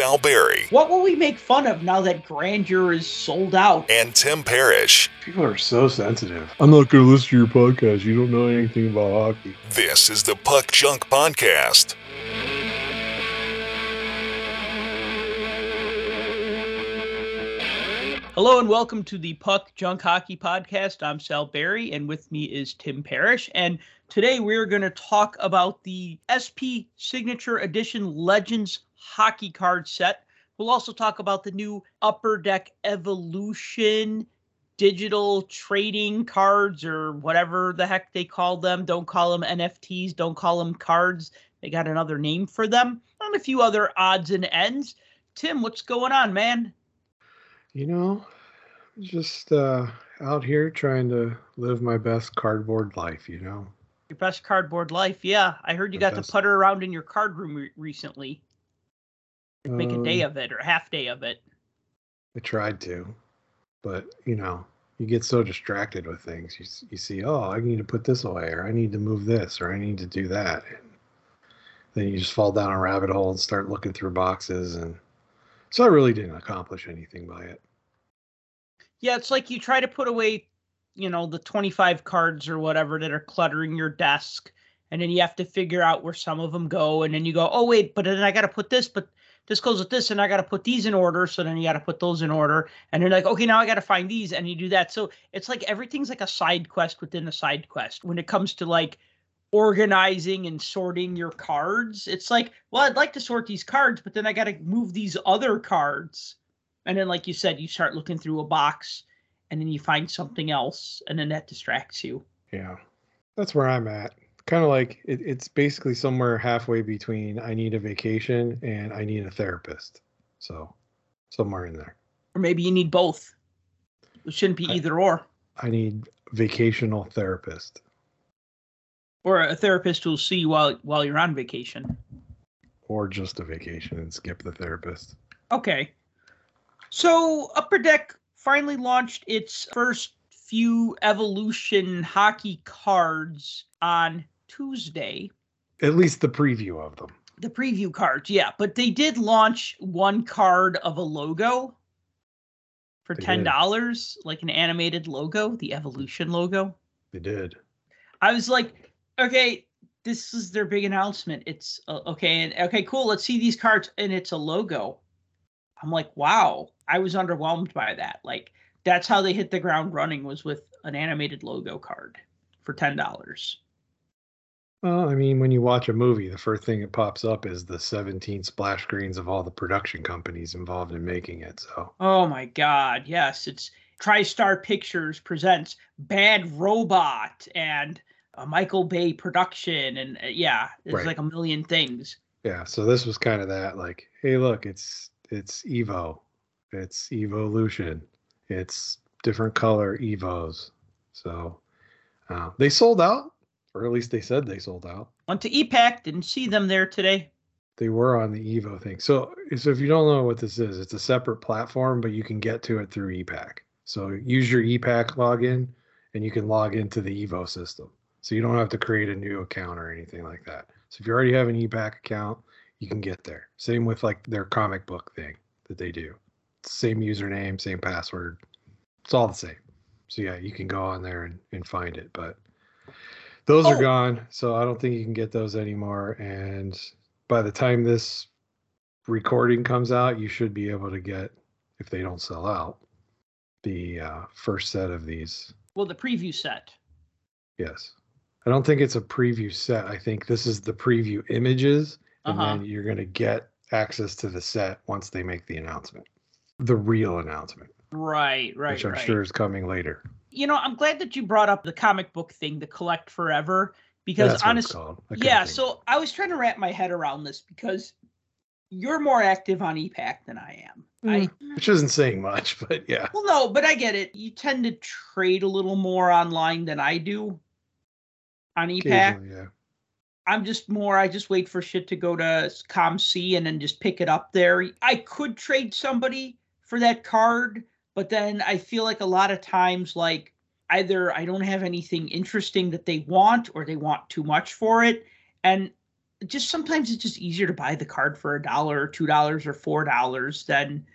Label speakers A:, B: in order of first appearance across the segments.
A: Sal Barry
B: What will we make fun of now that Grandeur is sold out?
A: and Tim Parish.
C: People are so sensitive. I'm not going to listen to your podcast. You don't know anything about hockey.
A: This is the Puck Junk Podcast.
B: Hello and welcome to the Puck Junk Hockey Podcast. I'm Sal Barry, and with me is Tim Parish. And today we're going to talk about the SP Signature Edition Legends hockey card set. We'll also talk about the new Upper Deck Evolution digital trading cards or whatever the heck they call them. Don't call them NFTs, don't call them cards. They got another name for them, and a few other odds and ends. Tim, what's going on, man?
C: You know, just uh, out here trying to live my best cardboard life, you know.
B: Your best cardboard life. Yeah, I heard you
C: My
B: got
C: best.
B: to putter around in your card room re- recently. Make a day
C: Um,
B: of it or a half day of it.
C: I tried to, but you know, you get so distracted with things. You you see, oh, I need to put this away, or I need to move this, or I need to do that. And then you just fall down a rabbit hole and start looking through boxes, and so I really didn't accomplish anything by it.
B: Yeah, it's like you try to put away, you know, the 25 cards or whatever that are cluttering your desk, and then you have to figure out where some of them go, and then you go, oh wait, but then I got to put this, but this goes with this, and I got to put these in order. So then you got to put those in order, and you're like, okay, now I got to find these, and you do that. So it's like everything's like a side quest within a side quest when it comes to like organizing and sorting your cards. It's like, well, I'd like to sort these cards, but then I got to move these other cards. And then, like you said, you start looking through a box and then you find something else and then that distracts you.
C: Yeah, that's where I'm at. Kind of like it, it's basically somewhere halfway between I need a vacation and I need a therapist. So somewhere in there.
B: Or maybe you need both. It shouldn't be
C: I-
B: either or.
C: I need vacational therapist
B: Or a therapist who'll see you while while you're on vacation.
C: or just a vacation and skip the therapist.
B: Okay. So Upper Deck finally launched its first few evolution hockey cards on Tuesday.
C: At least the preview of them.
B: The preview cards, yeah, but they did launch one card of a logo for
C: They
B: ten
C: did.
B: dollars, like an animated logo, the evolution logo.
C: They did.
B: I was like, okay, this is their big announcement. It's uh, okay, and okay, cool. Let's see these cards, and it's a logo. I'm like, wow. I was underwhelmed by that. Like, that's how they hit the ground running was with an animated logo card for ten dollars.
C: Well, I mean, when you watch a movie, the first thing that pops up is the 17 splash screens of all the production companies involved in making it. So
B: Oh my god, yes, it's TriStar Pictures presents Bad Robot and a Michael Bay production, and uh, yeah, there's
C: Right.
B: like a million things.
C: yeah, so this was kind of that like, hey, look, it's it's Evo. It's Evolution. It's different color Evos. So uh, they sold out, or at least they said they sold out.
B: Went to EPAC, didn't see them there today.
C: They were on the Evo thing. So, so if you don't know what this is, it's a separate platform, but you can get to it through EPAC. So use your EPAC login, and you can log into the Evo system. So you don't have to create a new account or anything like that. So if you already have an EPAC account, you can get there. Same with like their comic book thing that they do. Same username, same password. It's all the same. So yeah, you can go on there and, and find it. But those
B: Oh.
C: are gone. So I don't think you can get those anymore. And by the time this recording comes out, you should be able to get, if they don't sell out, the uh, first set of these.
B: Well, the preview set.
C: Yes. I don't think it's a preview set. I think this is the preview images, and
B: Uh-huh.
C: then you're going to get access to the set once they make the announcement, the real announcement,
B: Right, right,
C: which I'm
B: right.
C: sure is coming later.
B: You know, I'm glad that you brought up the comic book thing, the collect forever, because
C: That's
B: honestly,
C: called. I couldn't
B: yeah. So I was trying to wrap my head around this because you're more active on EPAC than I am. I mm.
C: which isn't saying much, but yeah.
B: well, no, but I get it. You tend to trade a little more online than I do on EPAC.
C: Occasionally, yeah.
B: I'm just more. I just wait for shit to go to ComC and then just pick it up there. I could trade somebody for that card, but then I feel like a lot of times, like either I don't have anything interesting that they want, or they want too much for it, and just sometimes it's just easier to buy the card for a dollar or two dollars or four dollars than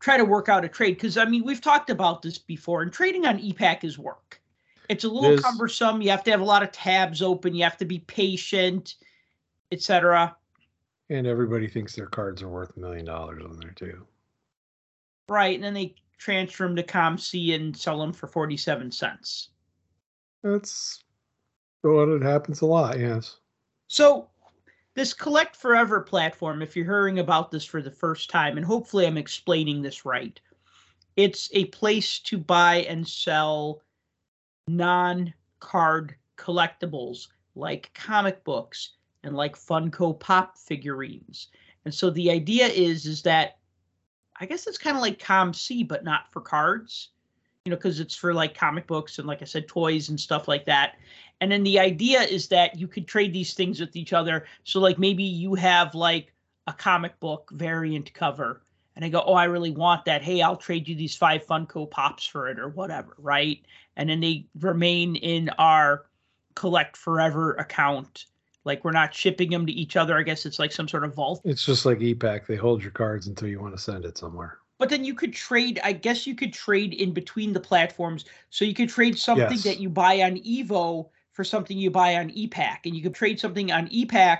B: try to work out a trade. Because I mean, we've talked about this before, and trading on e-Pack is work. It's a little
C: There's-
B: cumbersome. You have to have a lot of tabs open. You have to be patient, etc.
C: And everybody thinks their cards are worth a million dollars on there too.
B: Right, and then they transfer them to ComC and sell them for forty-seven cents.
C: That's what it happens a lot. Yes.
B: So, this Collect Forever platform, if you're hearing about this for the first time, and hopefully I'm explaining this right, it's a place to buy and sell non card collectibles like comic books and like Funko Pop figurines. And so the idea is is that I guess it's kind of like ComC, but not for cards, you know, because it's for like comic books and like I said, toys and stuff like that. And then the idea is that you could trade these things with each other. So like maybe you have like a comic book variant cover and I go, "Oh, I really want that. Hey, I'll trade you these 5 Funko Pops for it or whatever, right?" And then they remain in our collect forever account. Like we're not shipping them to each other. I guess it's like some sort of vault.
C: It's just like EPAC. They hold your cards until you want to send it somewhere.
B: But then you could trade, I guess you could trade in between the platforms. So you could trade something
C: Yes.
B: that you buy on Evo for something you buy on EPAC, and you could trade something on EPAC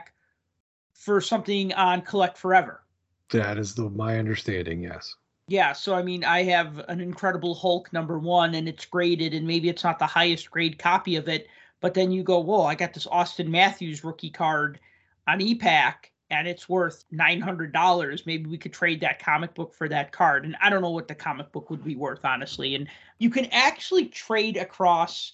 B: for something on Collect Forever.
C: That is the my understanding. Yes.
B: Yeah, so I mean, I have an Incredible Hulk number one, and it's graded, and maybe it's not the highest grade copy of it, but then you go, whoa, I got this Auston Matthews rookie card on EPAC, and it's worth nine hundred dollars. Maybe we could trade that comic book for that card, and I don't know what the comic book would be worth, honestly. And you can actually trade across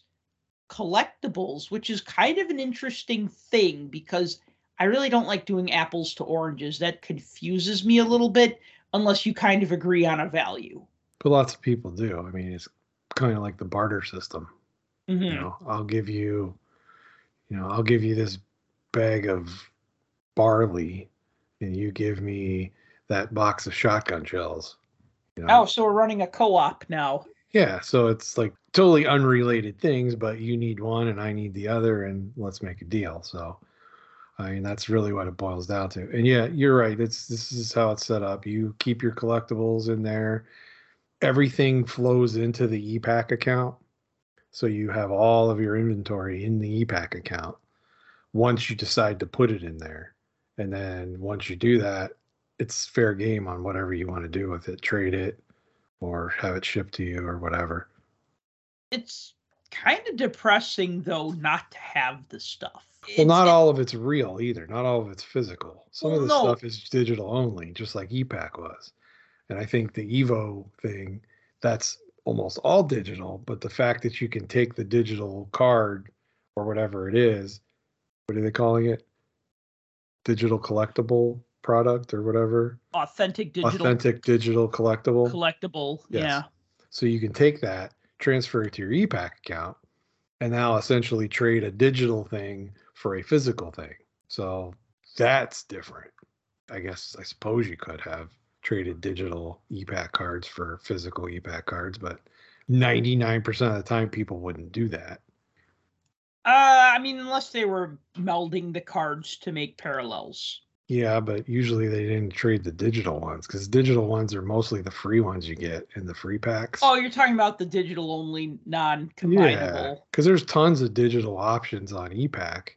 B: collectibles, which is kind of an interesting thing because I really don't like doing apples to oranges. That confuses me a little bit unless you kind of agree on a value.
C: But lots of people do. I mean, it's kind of like the barter system.
B: Mhm.
C: You know, I'll give you, you know, I'll give you this bag of barley, and you give me that box of shotgun shells. You know?
B: Oh, so we're running a co-op now.
C: Yeah, so it's like totally unrelated things, but you need one and I need the other, and let's make a deal. So, I mean, that's really what it boils down to. And yeah, you're right. It's this is how it's set up. You keep your collectibles in there. Everything flows into the EPAC account, so you have all of your inventory in the EPAC account. Once you decide to put it in there, and then once you do that, it's fair game on whatever you want to do with it. Trade it, or have it shipped to you or whatever.
B: It's kind of depressing though not to have the stuff.
C: Well, not
B: It's-
C: all of it's real either. Not all of it's physical. Some of the
B: no.
C: stuff is digital only, just like EPAC was. And I think the Evo thing, that's almost all digital. But the fact that you can take the digital card or whatever it is, what are they calling it? Digital collectible product or whatever.
B: authentic digital
C: Authentic digital collectible.
B: collectible.
C: Yes.
B: Yeah.
C: So you can take that, transfer it to your EPAC account, and now essentially trade a digital thing for a physical thing. So that's different. I guess I suppose you could have traded digital EPAC cards for physical EPAC cards, but 99% of the time people wouldn't do that.
B: Uh, I mean, unless they were melding the cards to make parallels.
C: Yeah, but usually they didn't trade the digital ones because digital ones are mostly the free ones you get in the free packs.
B: Oh, you're talking about the digital only non-combinable.
C: because there's tons of digital options on EPAC,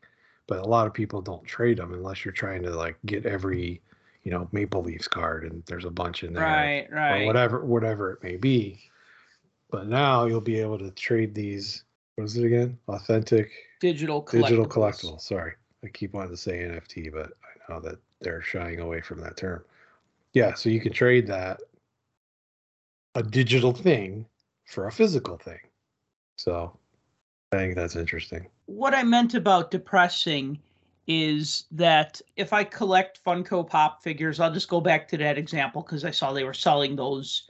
C: but a lot of people don't trade them unless you're trying to like get every, you know, Maple Leafs card, and there's a bunch in there,
B: Right,
C: or
B: right.
C: whatever, whatever it may be. But now you'll be able to trade these. What is it again? Authentic
B: Digital collectibles.
C: digital collectible. Sorry, I keep wanting to say NFT, but I know that they're shying away from that term. Yeah, so you can trade that a digital thing for a physical thing. So I think that's interesting.
B: What I meant about depressing is that if I collect Funko Pop figures, I'll just go back to that example because I saw they were selling those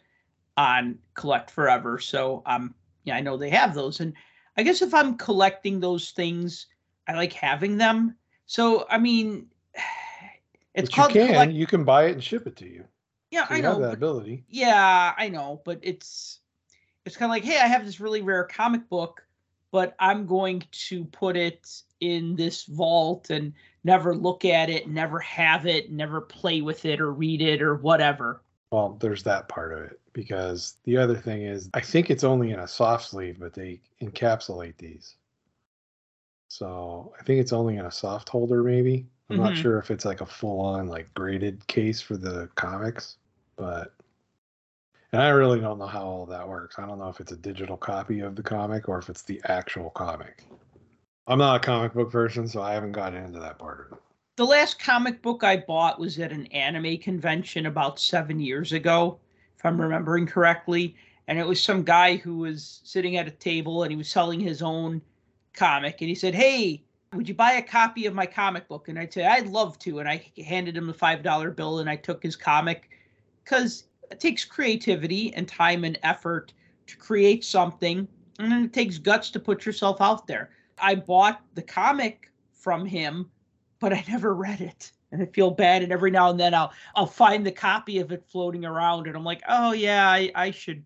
B: on Collect Forever. So um yeah, I know they have those. And I guess if I'm collecting those things, I like having them. So I mean it's
C: but
B: called
C: you can
B: collect-
C: you can buy it and ship it to you.
B: yeah,
C: So
B: I
C: you
B: know.
C: have that
B: but-
C: ability.
B: yeah, I know, but it's it's kind of like, hey, I have this really rare comic book, but I'm going to put it in this vault and never look at it, never have it, never play with it or read it or whatever.
C: Well, there's that part of it because the other thing is I think it's only in a soft sleeve, but they encapsulate these. So I think it's only in a soft holder, maybe. I'm not
B: Mhm.
C: sure if it's like a full on like graded case for the comics, but and I really don't know how all that works. I don't know if it's a digital copy of the comic or if it's the actual comic. I'm not a comic book person, so I haven't gotten into that part of it.
B: The last comic book I bought was at an anime convention about seven years ago, if I'm remembering correctly. And it was some guy who was sitting at a table and he was selling his own comic. And he said, Hey, would you buy a copy of my comic book? And I'd say, I'd love to. And I handed him the $5 bill and I took his comic because it takes creativity and time and effort to create something. And then it takes guts to put yourself out there. I bought the comic from him but I never read it. And I feel bad. And every now and then I'll I'll find the copy of it floating around, and I'm like, oh yeah, I, I should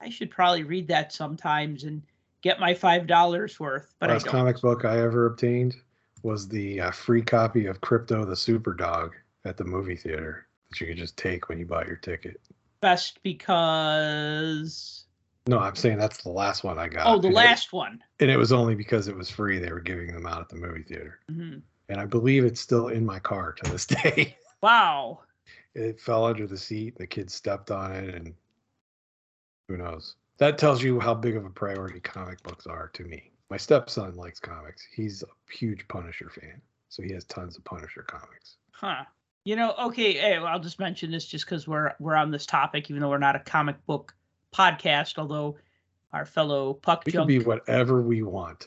B: I should probably read that sometimes and get my five dollars worth. But I
C: Last comic book I ever obtained was the uh, free copy of Krypto the Super Dog at the movie theater that you could just take when you bought your ticket.
B: Best because
C: No, I'm saying that's the last one I got.
B: oh, the
C: and it-
B: last one.
C: and it was only because it was free. They were giving them out at the movie theater,
B: Mhm.
C: and I believe it's still in my car to this day.
B: Wow.
C: it fell under the seat. The kid stepped on it, and who knows? That tells you how big of a priority comic books are to me. My stepson likes comics. He's a huge Punisher fan, so he has tons of Punisher comics.
B: Huh. You know, okay, hey, I'll just mention this just because we're we're on this topic, even though we're not a comic book podcast, although our fellow puck
C: We can
B: junk
C: be whatever we want.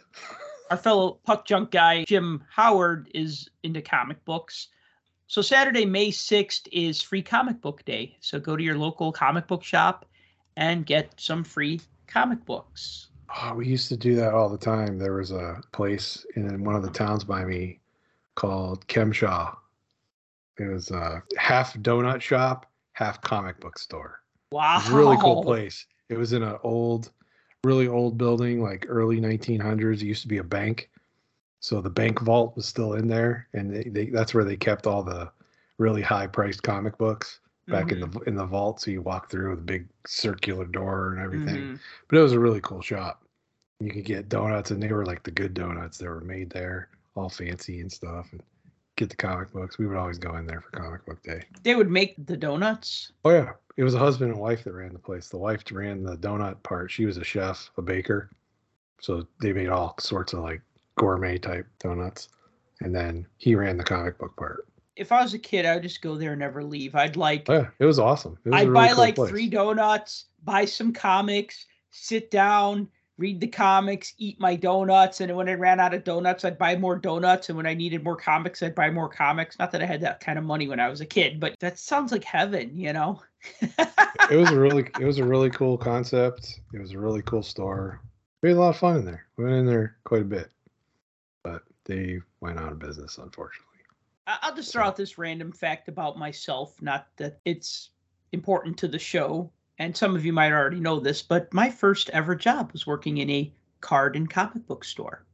B: our fellow puck junk guy Jim Howard is into comic books. So Saturday, May 6th is free comic book day. So go to your local comic book shop and get some free comic books.
C: Oh, we used to do that all the time. There was a place in one of the towns by me called Kemshaw. It was a half donut shop, half comic book store.
B: Wow.
C: It was a really cool place. It was in an old, really old building, like early 1900s. It used to be a bank. So the bank vault was still in there, and they, they, that's where they kept all the really high priced comic books back in the in the vault. So you walk through with a big circular door and everything
B: Mhm.
C: but it was a really cool shop. You could get donuts, and they were like the good donuts. that were made there, all fancy and stuff, and get the comic books. We would always go in there for comic book day.
B: They would make the donuts.
C: Oh yeah, it was a husband and wife that ran the place. The wife ran the donut part. She was a chef, a baker, so they made all sorts of like gourmet type donuts, and then he ran the comic book part.
B: If I was a kid, I would just go there and never leave. I'd like
C: Oh, yeah, it was awesome. It was
B: I'd
C: really
B: buy
C: cool
B: like
C: place.
B: three donuts, buy some comics, sit down, read the comics, eat my donuts, and when I ran out of donuts, I'd buy more donuts, and when I needed more comics, I'd buy more comics. Not that I had that kind of money when I was a kid, but that sounds like heaven, you know.
C: it was a really it was a really cool concept. It was a really cool store. We had a lot of fun in there. We went in there quite a bit, but they went out of business, unfortunately.
B: I'll just throw out this random fact about myself, not that it's important to the show, and some of you might already know this, but my first ever job was working in a card and comic book store.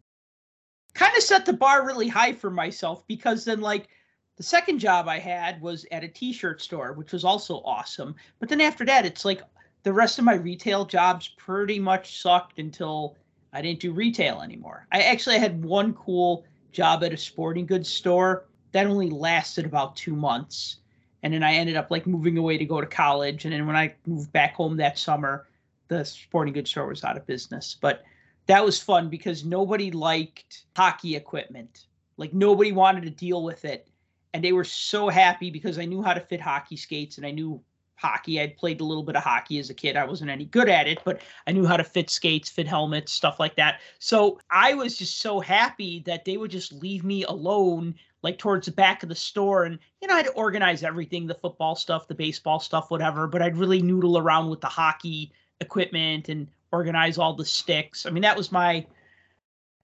B: Kind of set the bar really high for myself because then, like, the second job I had was at a t shirt store, which was also awesome. But then after that, it's like the rest of my retail jobs pretty much sucked until I didn't do retail anymore. I actually had one cool job at a sporting goods store that only lasted about two months. And then I ended up like moving away to go to college. And then when I moved back home that summer, the sporting goods store was out of business. But that was fun because nobody liked hockey equipment. Like nobody wanted to deal with it. And they were so happy because I knew how to fit hockey skates and I knew hockey. I'd played a little bit of hockey as a kid. I wasn't any good at it, but I knew how to fit skates, fit helmets, stuff like that. So I was just so happy that they would just leave me alone, like towards the back of the store. And, you know, I'd organize everything the football stuff, the baseball stuff, whatever, but I'd really noodle around with the hockey equipment and organize all the sticks. I mean, that was my,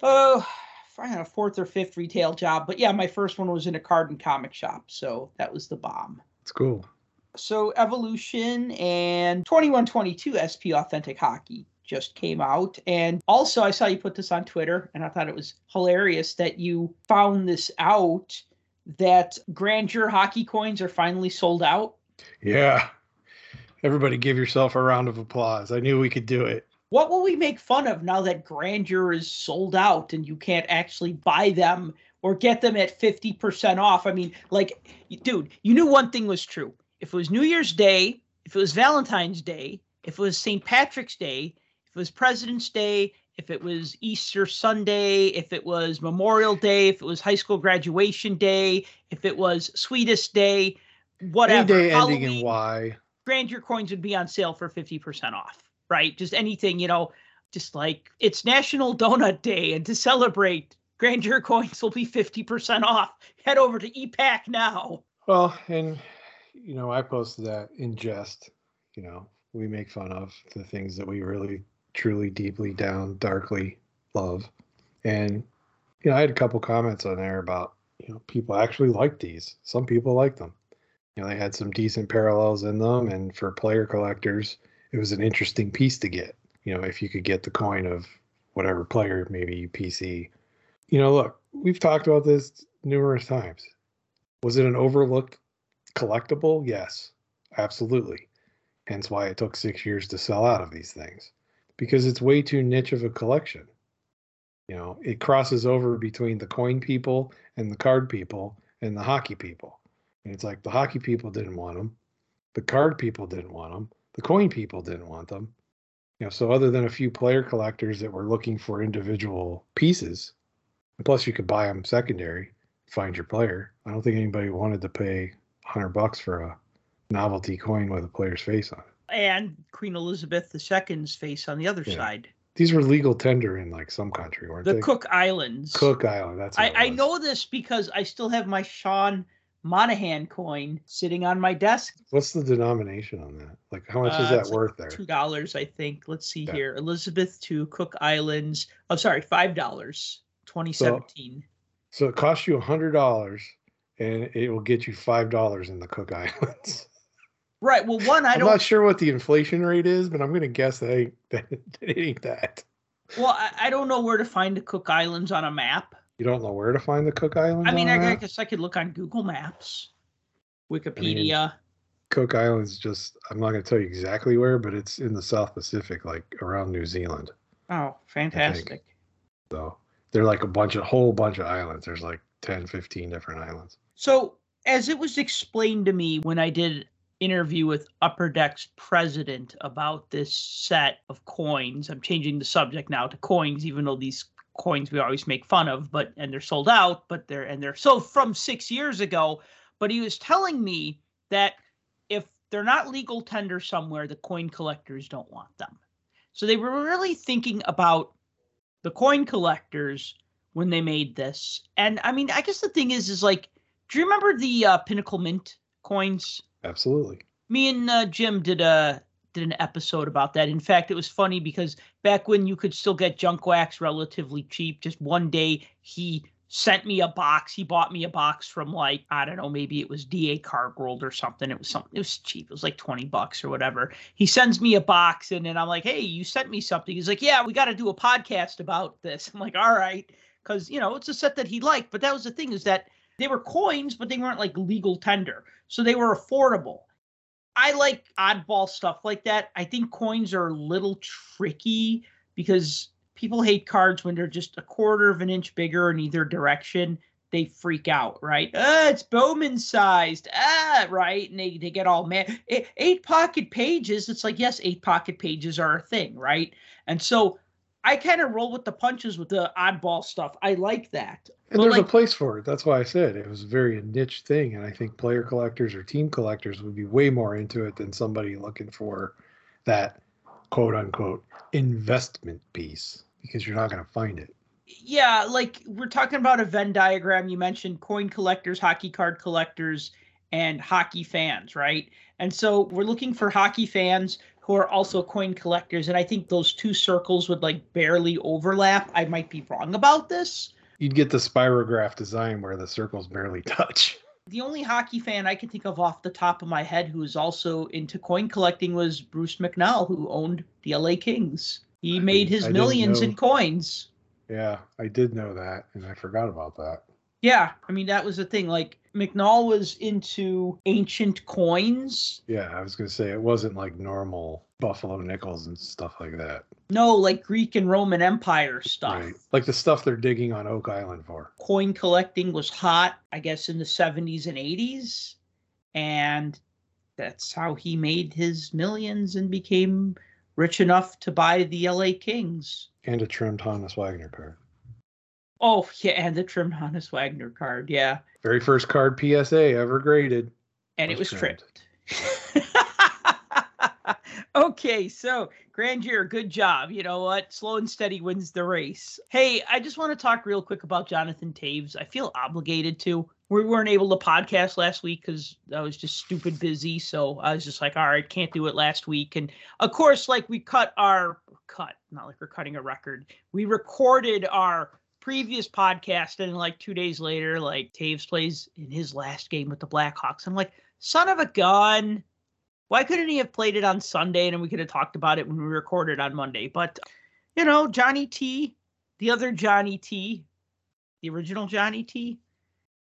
B: oh, I had a fourth or fifth retail job. But yeah, my first one was in a card and comic shop. So that was the bomb.
C: It's cool.
B: So Evolution and 2122 SP Authentic Hockey just came out. And also I saw you put this on Twitter and I thought it was hilarious that you found this out that Grandeur hockey coins are finally sold out?
C: Yeah. Everybody give yourself a round of applause. I knew we could do it.
B: What will we make fun of now that Grandeur is sold out and you can't actually buy them or get them at 50% off? I mean, like, dude, you knew one thing was true. If it was New Year's Day, if it was Valentine's Day, if it was St. Patrick's Day, it was President's Day, if it was Easter Sunday, if it was Memorial Day, if it was high school graduation day, if it was Sweetest Day, whatever.
C: Any day ending in Y.
B: Grandeur coins would be on sale for 50% off, right? Just anything, you know, just like it's National Donut Day, and to celebrate, Grandeur coins will be 50% off. Head over to ePack now.
C: Well, and you know, I posted that in jest. You know, we make fun of the things that we really, truly, deeply down, darkly love. And you know, I had a couple comments on there about you know people actually like these. Some people like them. You know, they had some decent parallels in them, and for player collectors, it was an interesting piece to get. You know, if you could get the coin of whatever player, maybe PC. You know, look, we've talked about this numerous times. Was it an overlooked collectible? Yes, absolutely. Hence why it took six years to sell out of these things because it's way too niche of a collection. You know, it crosses over between the coin people and the card people and the hockey people. And it's like the hockey people didn't want them, the card people didn't want them, the coin people didn't want them. You know, so other than a few player collectors that were looking for individual pieces, plus you could buy them secondary, find your player. I don't think anybody wanted to pay hundred bucks for a novelty coin with a player's face on it.
B: And Queen Elizabeth II's face on the other
C: Yeah.
B: side.
C: These were legal tender in like some country, weren't
B: The
C: they?
B: Cook Islands.
C: Cook Island. That's
B: I, I know this because I still have my Sean Monahan coin sitting on my desk.
C: What's the denomination on that? Like, how much
B: Uh,
C: is that
B: it's like
C: worth there?
B: Two dollars, I think. Let's see
C: Yeah.
B: here. Elizabeth to Cook Islands. Oh, sorry, five dollars. 2017.
C: So it costs you a hundred dollars, and it will get you five dollars in the Cook Islands.
B: right. Well, one, I
C: I'm
B: don't.
C: not sure what the inflation rate is, but I'm gonna guess that ain't that it ain't that.
B: Well, I, I don't know where to find the Cook Islands on a map.
C: You don't know where to find the Cook Islands.
B: I mean, I, I guess I could look on Google Maps, Wikipedia.
C: Cook Islands just I'm not gonna tell you exactly where, but it's in the South Pacific, like around New Zealand.
B: oh, fantastic.
C: So they're like a bunch of whole bunch of islands. There's like 10, 15 different islands.
B: So, as it was explained to me when I did interview with Upper Deck's president about this set of coins, I'm changing the subject now to coins, even though these coins we always make fun of, but and they're sold out, but they're and they're so from six years ago. But he was telling me that if they're not legal tender somewhere, the coin collectors don't want them. So they were really thinking about the coin collectors when they made this. And I mean, I guess the thing is, is like, do you remember the uh, Pinnacle Mint coins?
C: Absolutely.
B: Me and uh, Jim did a did an episode about that. In fact, it was funny because back when you could still get junk wax relatively cheap, just one day he sent me a box. He bought me a box from like I don't know, maybe it was DA Card World or something. It was something. It was cheap. It was like twenty bucks or whatever. He sends me a box, and then I'm like, "Hey, you sent me something." He's like, "Yeah, we got to do a podcast about this." I'm like, "All right," because you know it's a set that he liked. But that was the thing is that they were coins, but they weren't like legal tender, so they were affordable. I like oddball stuff like that. I think coins are a little tricky because people hate cards when they're just a quarter of an inch bigger in either direction. They freak out, right? Ah, it's Bowman sized. Ah, right. And they, they get all mad. Eight pocket pages. It's like, yes, eight pocket pages are a thing, right? And so I kind of roll with the punches with the oddball stuff. I like that.
C: And
B: But,
C: there's
B: like-
C: a place for it. That's why I said it was a very niche thing. And I think player collectors or team collectors would be way more into it than somebody looking for that quote unquote investment piece because you're not going to find it.
B: yeah, like we're talking about a Venn diagram. You mentioned coin collectors, hockey card collectors, and hockey fans, right? And so we're looking for hockey fans who are also coin collectors. And I think those two circles would like barely overlap. I might be wrong about this.
C: You'd get the spirograph design where the circles barely touch.
B: The only hockey fan I can think of off the top of my head who is also into coin collecting was Bruce McNall, who owned the LA Kings. He
C: I
B: made his millions
C: know.
B: in coins.
C: Yeah, I did know that, and I forgot about that.
B: Yeah, I mean that was the thing. Like McNall was into ancient coins.
C: Yeah, I was gonna say it wasn't like normal buffalo nickels and stuff like that.
B: No, like Greek and Roman Empire stuff.
C: Right. Like the stuff they're digging on Oak Island for.
B: Coin collecting was hot, I guess, in the 70s and 80s. And that's how he made his millions and became rich enough to buy the LA Kings.
C: And a trimmed Honus Wagner card.
B: Oh, yeah, and the trimmed Honus Wagner card, yeah.
C: Very first card PSA ever graded.
B: And it was
C: Was
B: trimmed.
C: trimmed.
B: okay, so Grandeur, good job. You know what? Slow and steady wins the race. Hey, I just want to talk real quick about Jonathan Toews. I feel obligated to. We weren't able to podcast last week because I was just stupid busy. So I was just like, all right, can't do it last week. And of course, like we cut our cut, not like we're cutting a record. We recorded our previous podcast, and like two days later, like Toews plays in his last game with the Blackhawks. I'm like, son of a gun. Why couldn't he have played it on Sunday and we could have talked about it when we recorded on Monday? But you know, Johnny T, the other Johnny T, the original Johnny T.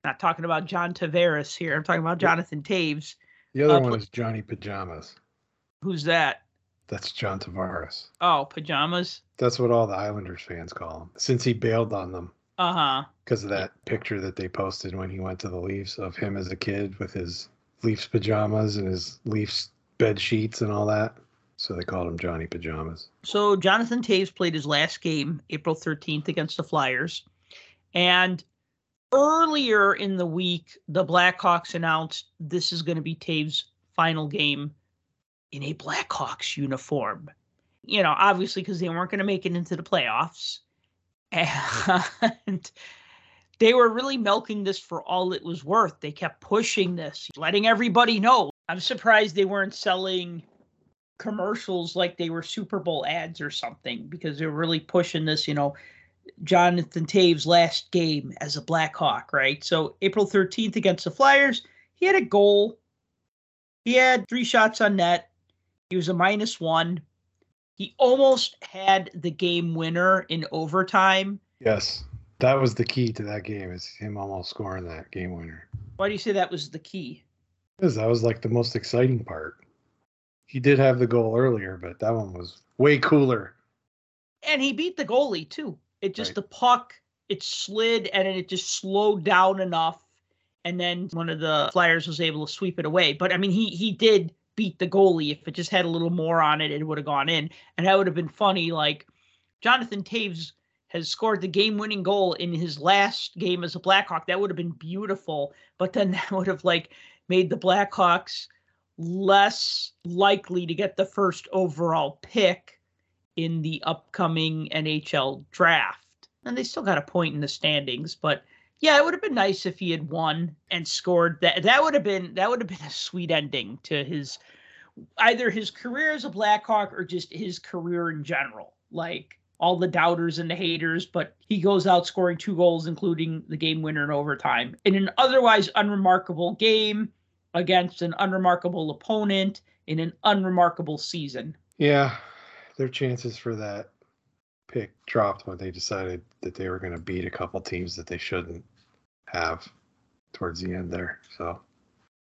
B: Not talking about John Tavares here. I'm talking about Jonathan Toews.
C: The other
B: Uh,
C: one is Johnny Pajamas.
B: Who's that?
C: That's John Tavares.
B: Oh, pajamas.
C: That's what all the Islanders fans call him. Since he bailed on them
B: Uh huh.
C: because of that picture that they posted when he went to the Leafs of him as a kid with his Leafs pajamas and his Leafs bed sheets and all that. So they called him Johnny Pajamas.
B: So Jonathan Toews played his last game April 13th against the Flyers. And earlier in the week, the Blackhawks announced this is going to be Toews' final game in a Blackhawks uniform. You know, obviously because they weren't going to make it into the playoffs. And they were really milking this for all it was worth. They kept pushing this, letting everybody know. I'm surprised they weren't selling commercials like they were Super Bowl ads or something because they're really pushing this, you know, Jonathan Toews' last game as a Blackhawk, right? So April 13th against the Flyers, he had a goal. He had three shots on net. He was a minus one. He almost had the game winner in overtime.
C: Yes. That was the key to that game is him almost scoring that game winner.
B: Why do you say that was the key?
C: Because that was like the most exciting part. He did have the goal earlier, but that one was way cooler.
B: and he beat the goalie too. It just
C: Right.
B: the puck, it slid and it just slowed down enough, and then one of the Flyers was able to sweep it away. But I mean, he he did beat the goalie. If it just had a little more on it, it would have gone in, and that would have been funny. Like Jonathan Toews has scored the game-winning goal in his last game as a Blackhawk. That would have been beautiful. But then that would have like made the Blackhawks less likely to get the first overall pick in the upcoming NHL draft. And they still got a point in the standings, but yeah, it would have been nice if he had won and scored that that would have been that would have been a sweet ending to his either his career as a Blackhawk or just his career in general. Like all the doubters and the haters, but he goes out scoring two goals, including the game winner in overtime, in an otherwise unremarkable game against an unremarkable opponent in an unremarkable season.
C: Yeah, their chances for that pick dropped when they decided that they were going to beat a couple teams that they shouldn't have towards the end there. So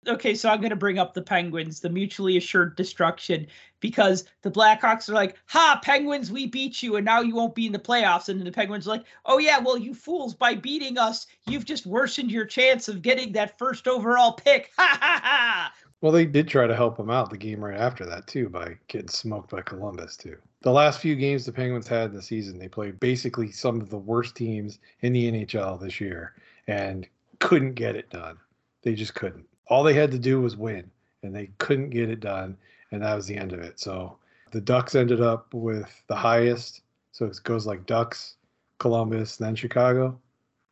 B: okay, so I'm going to bring up the Penguins, the mutually assured destruction, because the Blackhawks are like, ha, Penguins, we beat you, and now you won't be in the playoffs. And then the Penguins are like, oh, yeah, well, you fools, by beating us, you've just worsened your chance of getting that first overall pick. Ha ha ha.
C: Well, they did try to help them out the game right after that too by getting smoked by Columbus too. The last few games the Penguins had in the season, they played basically some of the worst teams in the NHL this year and couldn't get it done. They just couldn't. All they had to do was win, and they couldn't get it done, and that was the end of it. So the Ducks ended up with the highest. So it goes like Ducks, Columbus, then Chicago.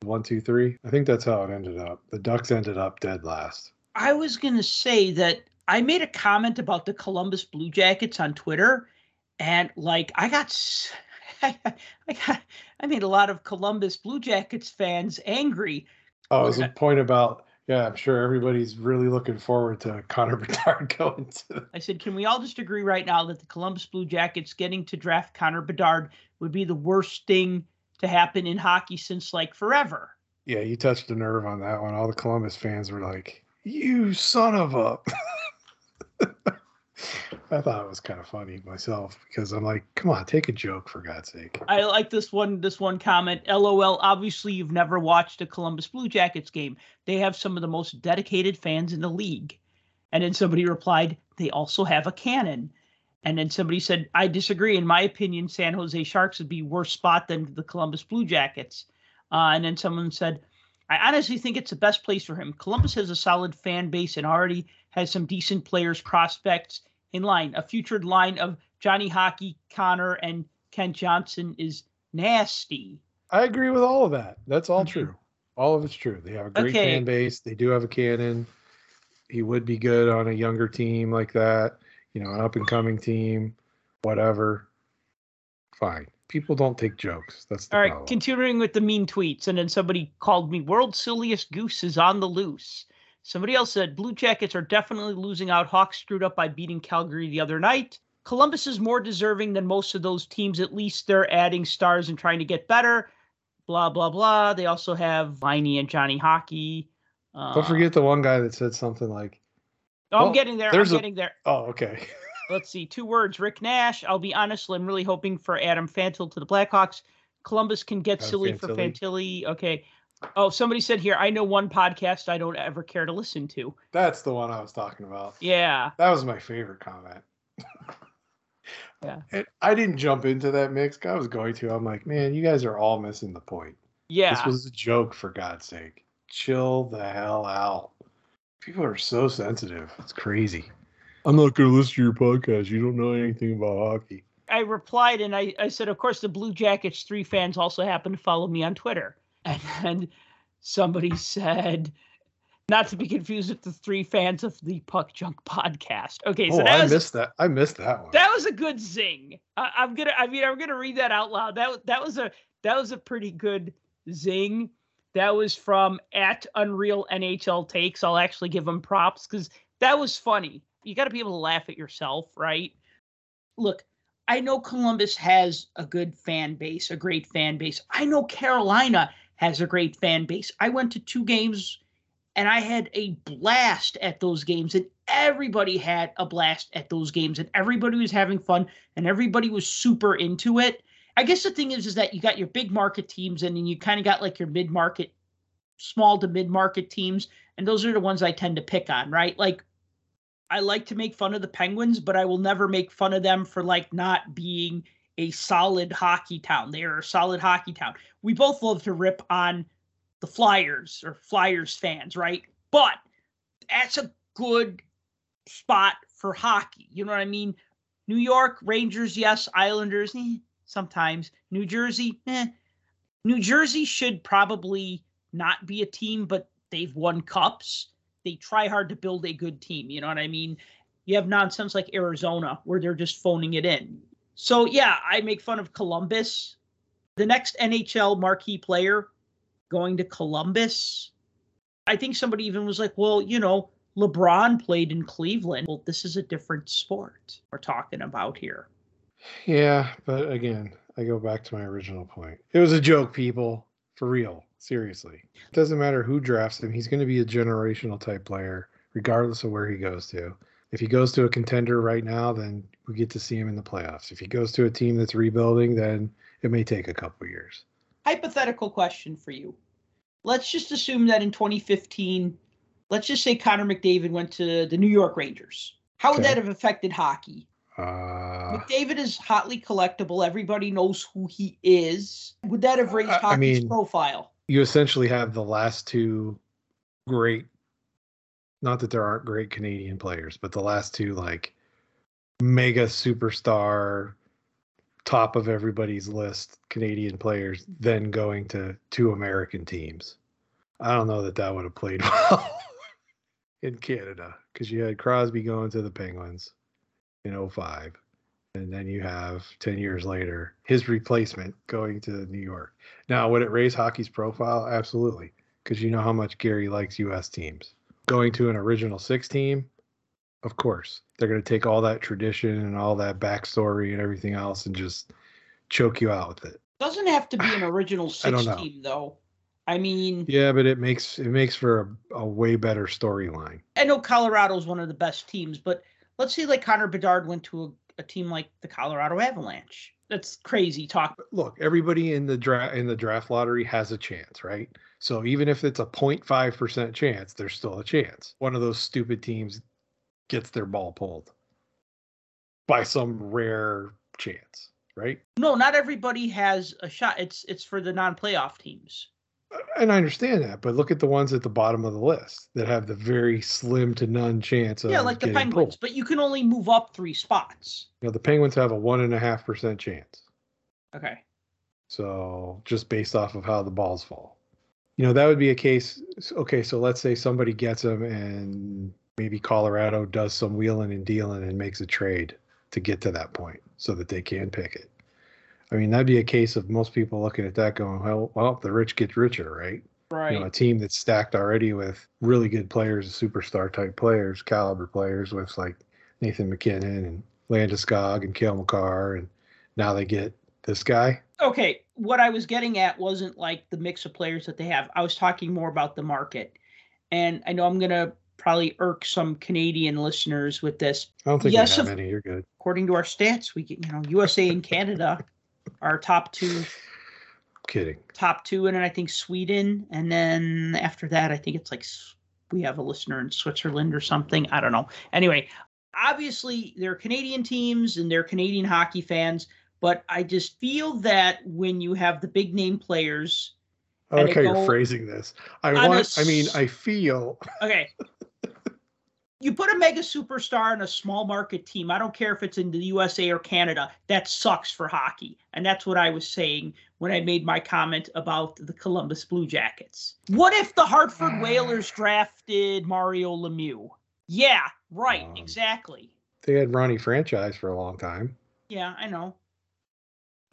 C: One, two, three. I think that's how it ended up. The Ducks ended up dead last.
B: I was going to say that I made a comment about the Columbus Blue Jackets on Twitter, and like I got, I got, I made a lot of Columbus Blue Jackets fans angry.
C: Oh, was a point about yeah. I'm sure everybody's really looking forward to Connor Bedard going to.
B: I said, can we all just agree right now that the Columbus Blue Jackets getting to draft Connor Bedard would be the worst thing to happen in hockey since like forever?
C: Yeah, you touched a nerve on that one. All the Columbus fans were like, "You son of a." I thought it was kind of funny myself because I'm like, come on, take a joke for God's sake.
B: I like this one. This one comment. LOL. Obviously, you've never watched a Columbus Blue Jackets game. They have some of the most dedicated fans in the league. And then somebody replied, they also have a cannon. And then somebody said, I disagree. In my opinion, San Jose Sharks would be worse spot than the Columbus Blue Jackets. Uh, and then someone said, I honestly think it's the best place for him. Columbus has a solid fan base and already has some decent players, prospects in line. A future line of Johnny Hockey, Connor, and Kent Johnson is nasty.
C: I agree with all of that. That's all
B: Mhm.
C: true. All of it's true. They have a great
B: Okay.
C: fan base. They do have a cannon. He would be good on a younger team like that, you know, an up and coming team, whatever. Fine. People don't take jokes. That's the
B: All right,
C: problem.
B: continuing with the mean tweets, and then somebody called me world's silliest goose is on the loose. Somebody else said Blue Jackets are definitely losing out. Hawks screwed up by beating Calgary the other night. Columbus is more deserving than most of those teams. At least they're adding stars and trying to get better. Blah blah blah. They also have Viney and Johnny Hockey. Uh,
C: don't forget the one guy that said something like,
B: Oh, I'm
C: well,
B: getting there. I'm
C: a-
B: getting there.
C: "Oh, okay."
B: Let's see. Two words. Rick Nash. I'll be honest. I'm really hoping for Adam Fantilli to the Blackhawks. Columbus can get
C: Adam
B: silly for
C: Fantilli.
B: Fantilli. Okay. Oh, somebody said here. I know one podcast I don't ever care to listen to.
C: That's the one I was talking about.
B: Yeah.
C: That was my favorite comment.
B: Yeah.
C: And I didn't jump into that mix. I was going to. I'm like, man, you guys are all missing the point.
B: Yeah.
C: This was a joke, for God's sake. Chill the hell out. People are so sensitive. It's crazy. I'm not going to listen to your podcast. You don't know anything about hockey.
B: I replied and I, I said, of course, the Blue Jackets three fans also happen to follow me on Twitter. And then somebody said, not to be confused with the three fans of the Puck Junk podcast. Okay, so
C: oh,
B: that
C: I
B: was
C: missed that. I missed that one.
B: that was a good zing. I, I'm gonna. I mean, I'm gonna read that out loud. That that was a that was a pretty good zing. That was from at Unreal NHL Takes. I'll actually give them props because that was funny. You got to be able to laugh at yourself, right? Look, I know Columbus has a good fan base, a great fan base. I know Carolina has a great fan base. I went to two games and I had a blast at those games, and everybody had a blast at those games, and everybody was having fun, and everybody was super into it. I guess the thing is, is that you got your big market teams, and then you kind of got like your mid market, small to mid market teams, and those are the ones I tend to pick on, right? Like, I like to make fun of the Penguins, but I will never make fun of them for like not being a solid hockey town. They are a solid hockey town. We both love to rip on the Flyers or Flyers fans, right? But that's a good spot for hockey. You know what I mean? New York Rangers, yes. Islanders, eh, sometimes. New Jersey, eh. New Jersey should probably not be a team, but they've won cups. They try hard to build a good team. You know what I mean? You have nonsense like Arizona where they're just phoning it in. So yeah, I make fun of Columbus. The next NHL marquee player going to Columbus. I think somebody even was like, well, you know, LeBron played in Cleveland. Well, this is a different sport we're talking about here.
C: Yeah, but again, I go back to my original point. It was a joke, people. For real. Seriously. It doesn't matter who drafts him. He's going to be a generational type player, regardless of where he goes to. If he goes to a contender right now, then we get to see him in the playoffs. If he goes to a team that's rebuilding, then it may take a couple years.
B: Hypothetical question for you. Let's just assume that in 2015, let's just say Connor McDavid went to the New York Rangers. How would
C: Okay.
B: that have affected hockey?
C: Uh,
B: McDavid is hotly collectible. Everybody knows who he is. Would that have raised
C: I- I
B: hockey's
C: mean-
B: profile?
C: you essentially have the last two great not that there aren't great Canadian players, but the last two like mega superstar top of everybody's list Canadian players then going to two American teams. I don't know that that would have played well in Canada because you had Crosby going to the Penguins in 05 and then you have 10 years later his replacement going to New York. Now, would it raise hockey's profile? Absolutely, because you know how much Gary likes U.S. teams. Going to an original six team, of course, they're going to take all that tradition and all that backstory and everything else and just choke you out with it.
B: Doesn't have to be an original six team though. I mean,
C: Yeah, but it makes it makes for a, a way better storyline.
B: I know Colorado's one of the best teams, but let's say like Connor Bedard went to a, team like the Colorado Avalanche. That's crazy talk.
C: Look, everybody in the draft in the draft lottery has a chance, right? So even if it's a 0.5% chance, there's still a chance. One of those stupid teams gets their ball pulled by some rare chance, right?
B: No, not everybody has a shot. It's it's for the non-playoff teams.
C: And I understand that, but look at the ones at the bottom of the list that have the very slim to none chance of
B: yeah, like the Penguins,
C: pulled.
B: but you can only move up three spots.
C: You know, the Penguins have a one and a half percent chance.
B: Okay.
C: So just based off of how the balls fall, you know, that would be a case. Okay, so let's say somebody gets them and maybe Colorado does some wheeling and dealing and makes a trade to get to that point so that they can pick it. I mean, that'd be a case of most people looking at that going, well, well, the rich get richer, right?
B: Right.
C: You know, a team that's stacked already with really good players, superstar type players, caliber players with like Nathan MacKinnon and Landis Landeskog and Cale Makar, and now they get this guy.
B: okay. What I was getting at wasn't like the mix of players that they have. I was talking more about the market. And I know I'm gonna probably irk some Canadian listeners with this.
C: I don't think
B: Yes,
C: we have
B: of-
C: many. You're good.
B: According to our stats, we get, you know, USA and Canada are top two
C: kidding.
B: top two, and then I think Sweden, and then after that, I think it's like we have a listener in Switzerland or something. I don't know. Anyway, obviously they're Canadian teams and they're Canadian hockey fans, but I just feel that when you have the big name players,
C: I like how
B: it
C: you're phrasing this. I
B: on a
C: want. I mean, I feel.
B: okay. You put a mega superstar in a small market team. I don't care if it's in the USA or Canada. That sucks for hockey. And that's what I was saying when I made my comment about the Columbus Blue Jackets. What if the Hartford Whalers drafted Mario Lemieux? Yeah, right,
C: Um,
B: exactly.
C: They had Ronnie Francis for a long time,
B: Yeah, I know.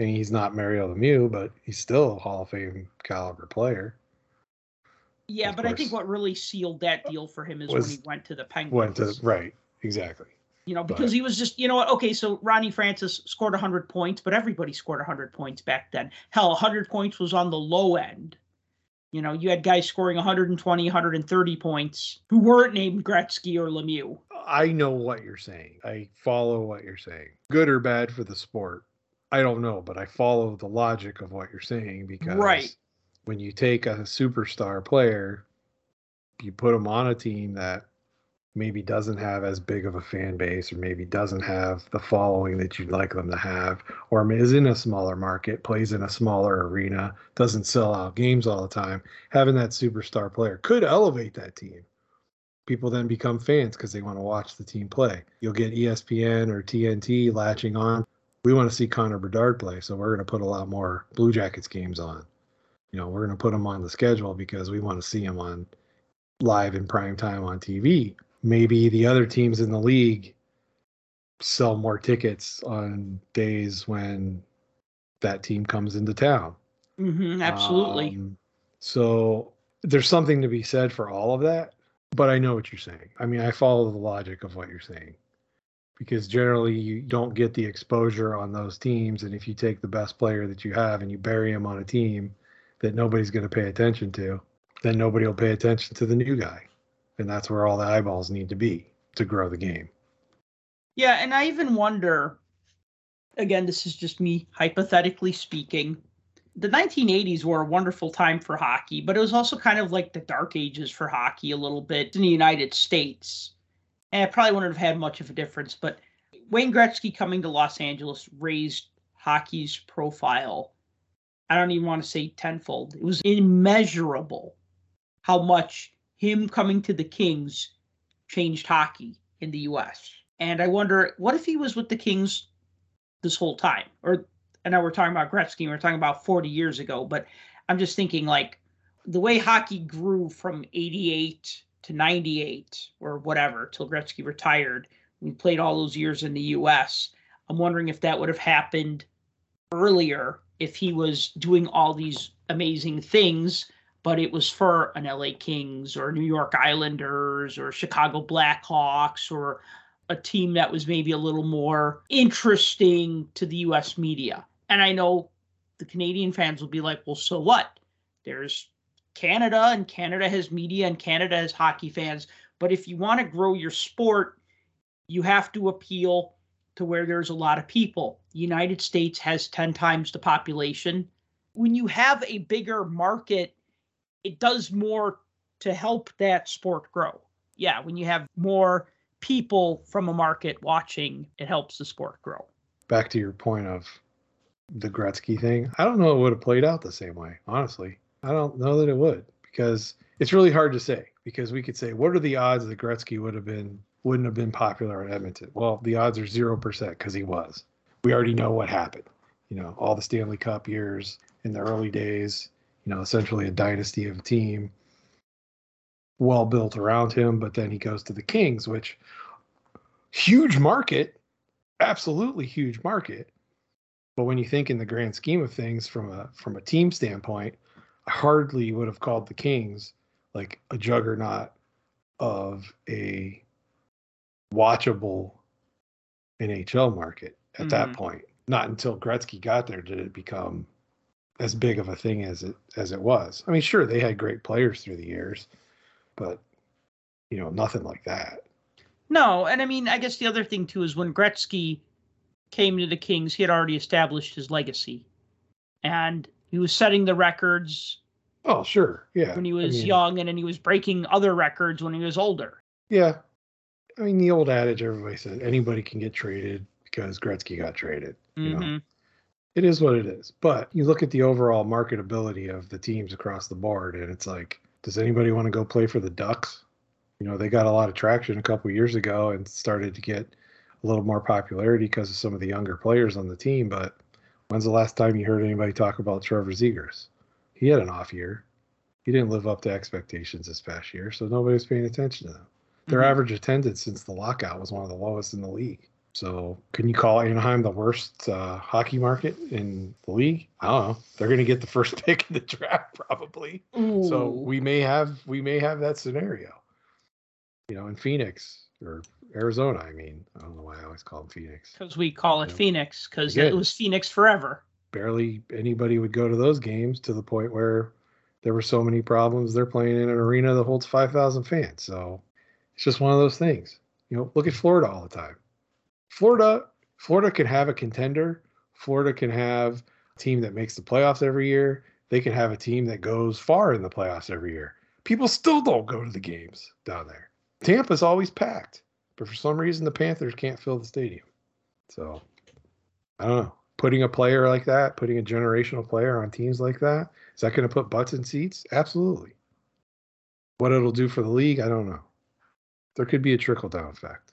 C: and he's not Mario Lemieux, but he's still a Hall of Fame caliber player.
B: Yeah, but I think what really sealed that deal for him is
C: Was-
B: when he went to the Penguins.
C: Went to right, exactly.
B: you know,
C: But-
B: because he was just, you know what? Okay, so Ronnie Francis scored 100 points, but everybody scored 100 points back then. Hell, 100 points was on the low end. You know, you had guys scoring 120, 130 points who weren't named Gretzky or Lemieux.
C: I know what you're saying. I follow what you're saying. Good or bad for the sport, I don't know, but I follow the logic of what you're saying because
B: Right.
C: When you take a superstar player, you put them on a team that maybe doesn't have as big of a fan base or maybe doesn't have the following that you'd like them to have or is in a smaller market plays in a smaller arena doesn't sell out games all the time having that superstar player could elevate that team. People then become fans because they want to watch the team play. You'll get espn or tnt latching on. We want to see connor bedard play so we're going to put a lot more blue jackets games on you know we're going to put them on the schedule because we want to see them on live in prime time on tv maybe the other teams in the league sell more tickets on days when that team comes into town.
B: hmm absolutely.
C: Um, so there's something to be said for all of that, but I know what you're saying. I mean, I follow the logic of what you're saying because generally you don't get the exposure on those teams. And if you take the best player that you have and you bury him on a team that nobody's going to pay attention to, then nobody will pay attention to the new guy. And that's where all the eyeballs need to be to grow the game.
B: Yeah, and I even wonder again, this is just me hypothetically speaking. The 1980s were a wonderful time for hockey, but it was also kind of like the dark ages for hockey a little bit in the United States. And it probably wouldn't have had much of a difference, but Wayne Gretzky coming to Los Angeles raised hockey's profile. I don't even want to say tenfold. It was immeasurable how much him coming to the Kings changed hockey in the US. And I wonder, what if he was with the Kings this whole time? Or and now we're talking about Gretzky, we're talking about 40 years ago, but I'm just thinking like the way hockey grew from 88 to 98 or whatever till Gretzky retired. We played all those years in the US. I'm wondering if that would have happened earlier if he was doing all these amazing things, but it was for an LA Kings or New York Islanders or Chicago Blackhawks or a team that was maybe a little more interesting to the US media. And I know the Canadian fans will be like, well, so what? There's Canada, and Canada has media, and Canada has hockey fans. But if you want to grow your sport, you have to appeal to where there's a lot of people. The United States has 10 times the population. When you have a bigger market, it does more to help that sport grow. Yeah, when you have more people from a market watching, it helps the sport grow.
C: Back to your point of the Gretzky thing, I don't know it would have played out the same way, honestly. I don't know that it would because it's really hard to say because we could say what are the odds that Gretzky would have been wouldn't have been popular in Edmonton? Well, the odds are 0% because he was. We already know what happened. You know, all the Stanley Cup years in the early days, you know, essentially a dynasty of a team well built around him, but then he goes to the Kings, which huge market, absolutely huge market. But when you think in the grand scheme of things from a from a team standpoint, I hardly would have called the Kings like a juggernaut of a watchable NHL market at mm-hmm. that point. Not until Gretzky got there did it become as big of a thing as it as it was. I mean, sure, they had great players through the years, but you know, nothing like that.
B: No, and I mean, I guess the other thing too is when Gretzky came to the Kings, he had already established his legacy, and he was setting the records.
C: Oh, sure, yeah.
B: When he was I mean, young, and then he was breaking other records when he was older.
C: Yeah, I mean, the old adage everybody says anybody can get traded because Gretzky got traded. You mm-hmm. know, it is what it is. But you look at the overall marketability of the teams across the board, and it's like, does anybody want to go play for the Ducks? You know, they got a lot of traction a couple years ago and started to get a little more popularity because of some of the younger players on the team. But when's the last time you heard anybody talk about Trevor Zegras? He had an off year. He didn't live up to expectations this past year, so nobody was paying attention to them. Their mm-hmm. average attendance since the lockout was one of the lowest in the league. So, can you call Anaheim the worst uh, hockey market in the league? I don't know. They're going to get the first pick in the draft probably. Ooh. So we may have we may have that scenario. You know, in Phoenix or Arizona. I mean, I don't know why I always call them Phoenix.
B: Because we call it you know, Phoenix because it was Phoenix forever.
C: Barely anybody would go to those games to the point where there were so many problems. They're playing in an arena that holds five thousand fans. So it's just one of those things. You know, look at Florida all the time. Florida, Florida can have a contender. Florida can have a team that makes the playoffs every year. They can have a team that goes far in the playoffs every year. People still don't go to the games down there. Tampa's always packed, but for some reason the Panthers can't fill the stadium. So I don't know. Putting a player like that, putting a generational player on teams like that, is that going to put butts in seats? Absolutely. What it'll do for the league, I don't know there could be a trickle down effect.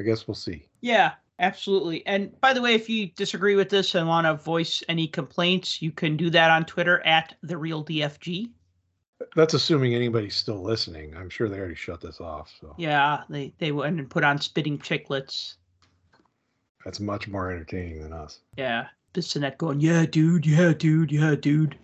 C: I guess we'll see.
B: Yeah, absolutely. And by the way, if you disagree with this and want to voice any complaints, you can do that on Twitter at the real DFG.
C: That's assuming anybody's still listening. I'm sure they already shut this off. So
B: yeah, they they went and put on spitting chicklets.
C: That's much more entertaining than us.
B: Yeah, Bissonnette going, yeah, dude, yeah, dude, yeah, dude,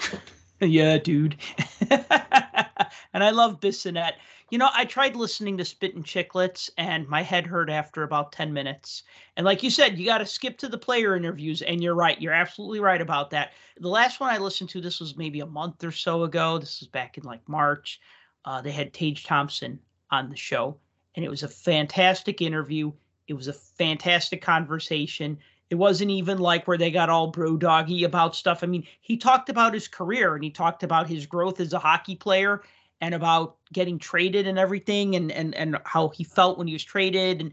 B: yeah, dude. and I love Bissonnette. You know, I tried listening to Spittin' Chicklets and my head hurt after about 10 minutes. And like you said, you got to skip to the player interviews. And you're right. You're absolutely right about that. The last one I listened to, this was maybe a month or so ago. This was back in like March. Uh, they had Tage Thompson on the show, and it was a fantastic interview. It was a fantastic conversation. It wasn't even like where they got all bro doggy about stuff. I mean, he talked about his career and he talked about his growth as a hockey player and about getting traded and everything and and and how he felt when he was traded and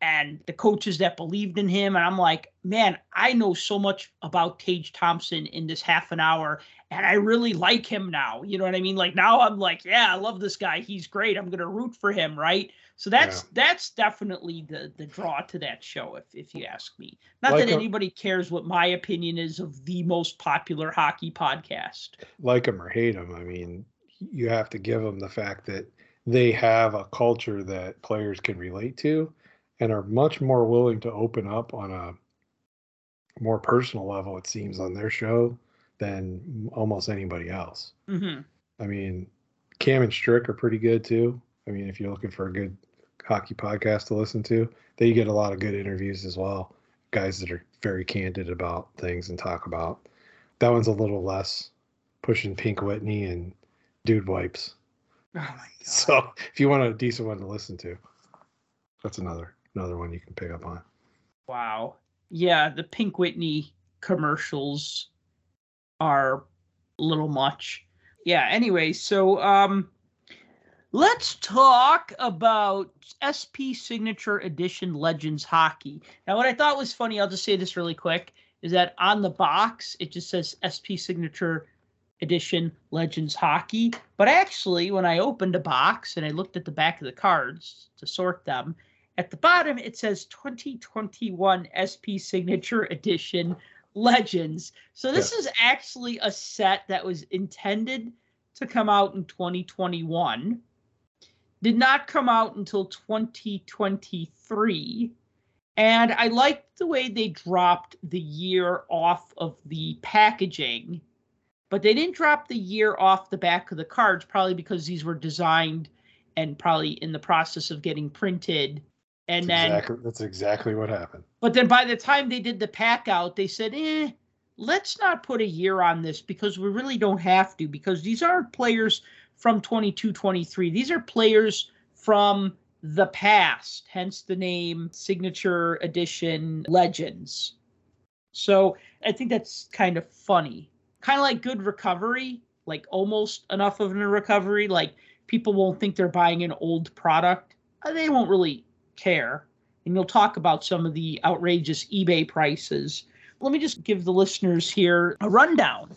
B: and the coaches that believed in him and I'm like, man, I know so much about Tage Thompson in this half an hour and I really like him now. You know what I mean? Like now I'm like, yeah, I love this guy. He's great. I'm going to root for him, right? So that's yeah. that's definitely the the draw to that show if if you ask me. Not like that anybody cares what my opinion is of the most popular hockey podcast.
C: Like him or hate him, I mean, you have to give them the fact that they have a culture that players can relate to and are much more willing to open up on a more personal level it seems on their show than almost anybody else. Mm-hmm. i mean cam and strick are pretty good too. I mean if you're looking for a good hockey podcast to listen to they get a lot of good interviews as well. Guys that are very candid about things and talk about. That one's a little less pushing Pink Whitney and Dude Wipes.
B: Oh my god.
C: So if you want a decent one to listen to, that's another another one you can pick up on.
B: Wow. Yeah, the Pink Whitney commercials are a little much. Yeah, anyway, so um let's talk about SP Signature Edition Legends Hockey. Now what I thought was funny, I'll just say this really quick, is that on the box it just says SP Signature Edition Legends Hockey, but actually when I opened a box and I looked at the back of the cards to sort them, at the bottom, it says 2021 SP Signature Edition Legends. So this is actually a set that was intended to come out in 2021. Did not come out until 2023. And I liked the way they dropped the year off of the packaging, but they didn't drop the year off the back of the cards, probably because these were designed and probably in the process of getting printed. And
C: That's
B: then
C: exactly, that's exactly what happened.
B: but then by the time they did the pack out they said eh let's not put a year on this because we really don't have to because these aren't players from 22 23 these are players from the past hence the name signature edition legends. So i think that's kind of funny kind of like good recovery like almost enough of a recovery like people won't think they're buying an old product Uh, they won't really care. And you'll talk about some of the outrageous eBay prices. Let me just give the listeners here a rundown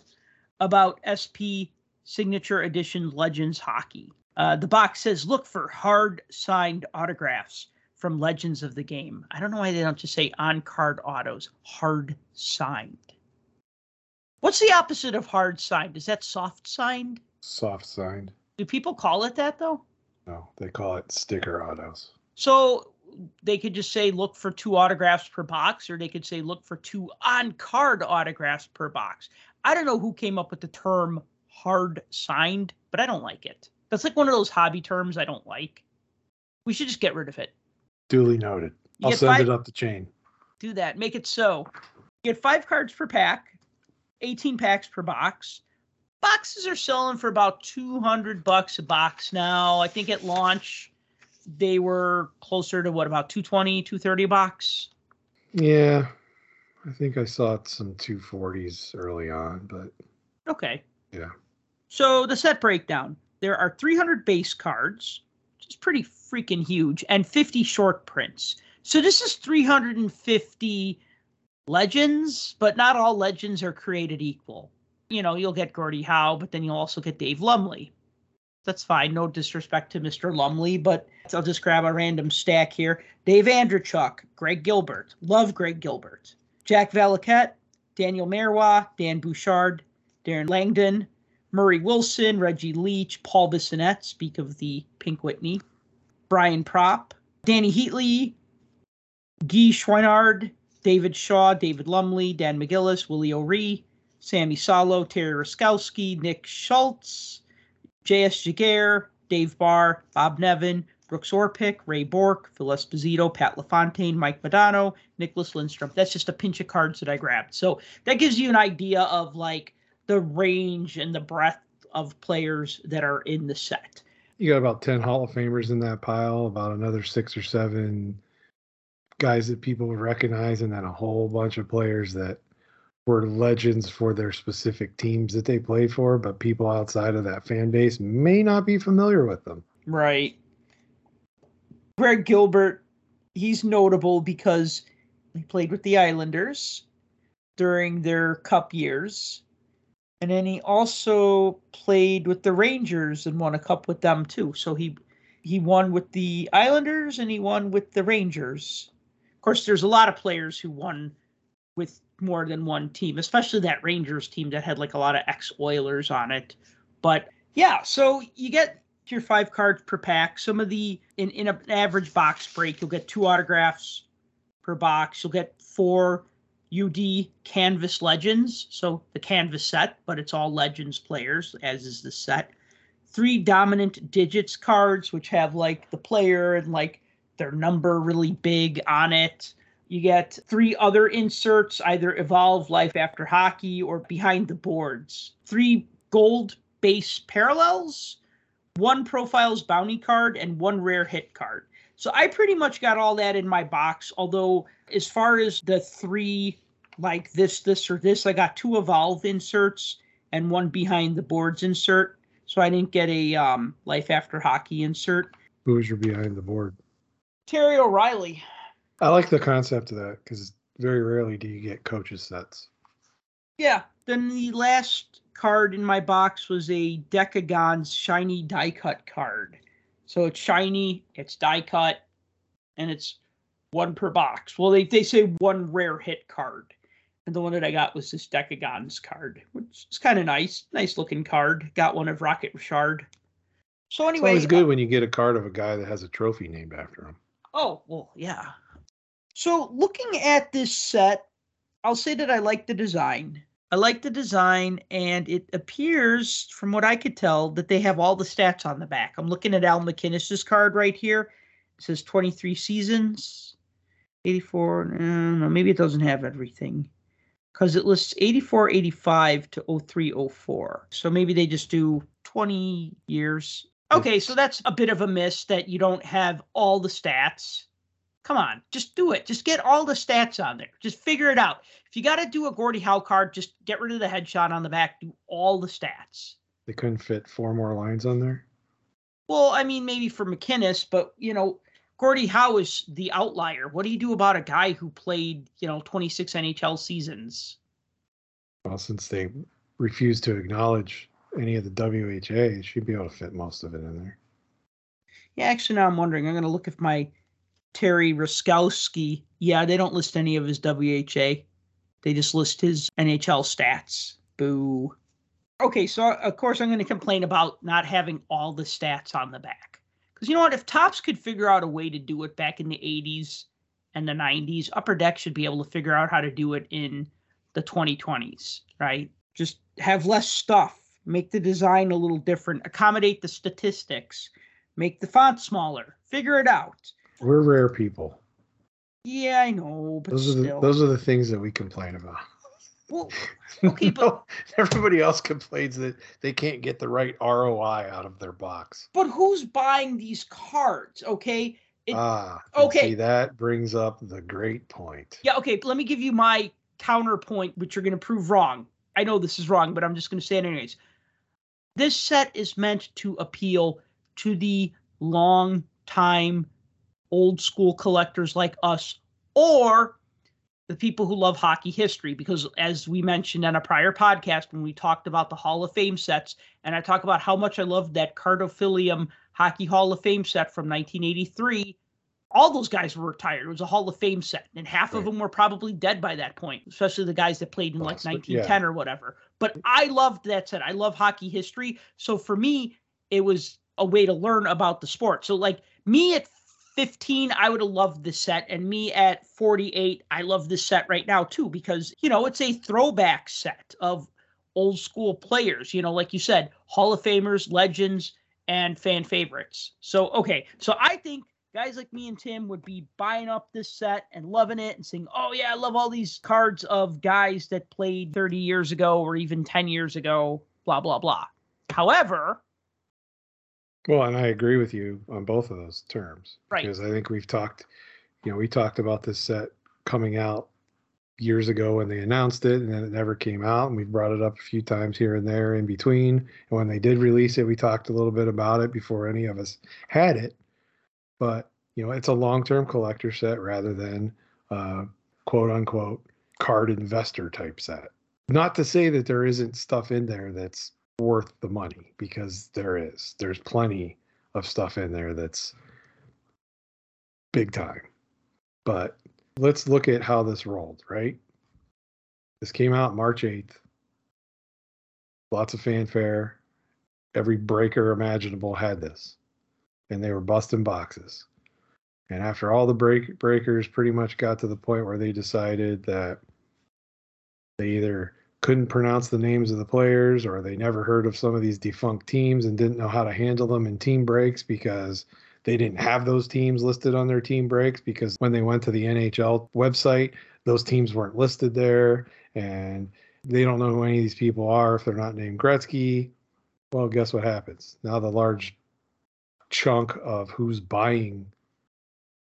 B: about SP Signature Edition Legends Hockey. Uh, the box says, look for hard signed autographs from Legends of the Game. I don't know why they don't just say on card autos, hard signed. What's the opposite of hard signed? Is that soft signed?
C: Soft signed.
B: Do people call it that though?
C: No, they call it sticker autos.
B: So they could just say look for two autographs per box, or they could say look for two on card autographs per box. I don't know who came up with the term hard signed, but I don't like it. That's like one of those hobby terms I don't like. We should just get rid of it.
C: Duly noted.
B: You
C: I'll send
B: five-
C: it up the chain.
B: Do that. Make it so. You get five cards per pack, 18 packs per box. Boxes are selling for about 200 bucks a box now. I think at launch they were closer to what about 220, 230 a box?
C: Yeah, I think I saw some 240s early on, but
B: Okay.
C: Yeah.
B: So the set breakdown there are 300 base cards, which is pretty freaking huge, and 50 short prints. So this is 350 legends, but not all legends are created equal. You know, you'll get Gordie Howe, but then you'll also get Dave Lumley. That's fine. No disrespect to Mr. Lumley, but I'll just grab a random stack here. Dave Andreychuk, Greg Gilbert. Love Greg Gilbert. Jack Valiquette, Daniel Marois, Dan Bouchard, Darren Langdon, Murray Wilson, Reggie Leach, Paul Bissonnette, speak of the Pink Whitney, Brian Propp, Dany Heatley, Guy Chouinard, David Shaw, David Lumley, Dan McGillis, Willie O'Ree, Sami Salo, Terry Ruskowski, Nick Schultz, J.S. Giguère, Dave Barr, Bob Nevin, Brooks Orpik, Ray Bourque, Phil Esposito, Pat LaFontaine, Mike Modano, Nicholas Lindstrom. That's just a pinch of cards that I grabbed. So that gives you an idea of like the range and the breadth of players that are in the set.
C: you got about 10 Hall of Famers in that pile, about another six or seven guys that people would recognize, and then a whole bunch of players that were legends for their specific teams that they played for, but people outside of that fan base may not be familiar with them.
B: Right. Greg Gilbert, he's notable because he played with the Islanders during their cup years. And then he also played with the Rangers and won a cup with them too. So he he won with the Islanders and he won with the Rangers. Course, there's a lot of players who won with more than one team, especially that Rangers team that had like a lot of ex Oilers on it. But yeah, so you get your five cards per pack. Some of the in in an average box break, you'll get two autographs per box. You'll get four UD Canvas Legends, so the Canvas set, but it's all Legends players, as is the set. Three dominant digits cards, which have like the player and like their number really big on it. You get three other inserts, either Evolve Life After Hockey or Behind the Boards. Three gold base parallels, one profiles bounty card, and one rare hit card. So I pretty much got all that in my box. Although, as far as the three, like this, this, or this, I got two Evolve inserts and one behind the boards insert. So I didn't get a um, Life After Hockey insert.
C: Who was your behind the board?
B: Terry O'Reilly.
C: I like the concept of that because very rarely do you get coaches sets.
B: Yeah. Then the last card in my box was a Decagon's shiny die cut card. So it's shiny, it's die cut, and it's one per box. Well, they, they say one rare hit card. And the one that I got was this Decagon's card, which is kind of nice. Nice looking card. Got one of Rocket Richard. So anyway, It's
C: always good uh when you get a card of a guy that has a trophy named after him.
B: Oh, well, yeah. So looking at this set, I'll say that I like the design. I like the design, and it appears, from what I could tell, that they have all the stats on the back. I'm looking at Al MacInnis's card right here. It says 23 seasons, 84. Eh, no, maybe it doesn't have everything because it lists 84, 85 to 03, 04. So maybe they just do 20 years. Hmm. Okay, so that's a bit of a miss that you don't have all the stats. Come on, just do it. Just get all the stats on there. Just figure it out. If you got to do a Gordie Howe card, just get rid of the headshot on the back. Do all the stats.
C: They couldn't fit four more lines on there.
B: Well, I mean, maybe for MacInnis, but you know, Gordie Howe is the outlier. What do you do about a guy who played, you know, 26 NHL seasons?
C: Well, since they refused to acknowledge any of the WHA, she'd be able to fit most of it in there.
B: Yeah, actually, now I'm wondering. I'm going to look if my Terry Ruskowski. Yeah, they don't list any of his WHA. They just list his NHL stats. Boo. Okay, so of course I'm going to complain about not having all the stats on the back. Because you know what? If Topps could figure out a way to do it back in the 80s and the 90s, Upper Deck should be able to figure out how to do it in the 2020s, right? Just have less stuff, make the design a little different, accommodate the statistics, make the font smaller, figure it out.
C: We're rare people.
B: Yeah, I know, but
C: Those are the those are the things that we complain about.
B: well, okay, but
C: everybody else complains that they can't get the right ROI out of their box.
B: but who's buying these cards? Okay, It-
C: ah,
B: okay.
C: See, that brings up the great point.
B: yeah, okay. Let me give you my counterpoint, which you're going to prove wrong. I know this is wrong, but I'm just going to say it anyways. This set is meant to appeal to the long time old school collectors like us or the people who love hockey history. Because as we mentioned on a prior podcast when we talked about the Hall of Fame sets and I talk about how much I loved that Cartophilium Hockey Hall of Fame set from 1983 all those guys were retired. It was a Hall of Fame set, and half of them were probably dead by that point, especially the guys that played in like
C: Possibly,
B: 1910 or whatever. But I loved that set. I love hockey history. So for me, it was a way to learn about the sport. So like me at 15, I would have loved this set, and me at 48, I love this set right now too because you know it's a throwback set of old school players. You know, like you said, Hall of Famers, legends, and fan favorites. So okay, so I think guys like me and Tim would be buying up this set and loving it and saying, "Oh yeah, I love all these cards of guys that played 30 years ago or even 10 years ago." Blah blah blah. However,
C: Well, and I agree with you on both of those terms.
B: Right.
C: Because I think we've talked, you know, we talked about this set coming out years ago when they announced it and then it never came out. And we brought it up a few times here and there in between. And when they did release it, we talked a little bit about it before any of us had it. But, you know, it's a long term collector set rather than quote unquote card investor type set. Not to say that there isn't stuff in there that's worth the money because there is. There's plenty of stuff in there that's big time. But let's look at how this rolled, right? This came out March 8th. Lots of fanfare. Every breaker imaginable had this. And they were busting boxes. And after all the break breakers pretty much got to the point where they decided that they either couldn't pronounce the names of the players or they never heard of some of these defunct teams and didn't know how to handle them in team breaks because they didn't have those teams listed on their team breaks because when they went to the NHL website, those teams weren't listed there. And They don't know who any of these people are if they're not named Gretzky. Well, guess what happens? Now the large chunk of who's buying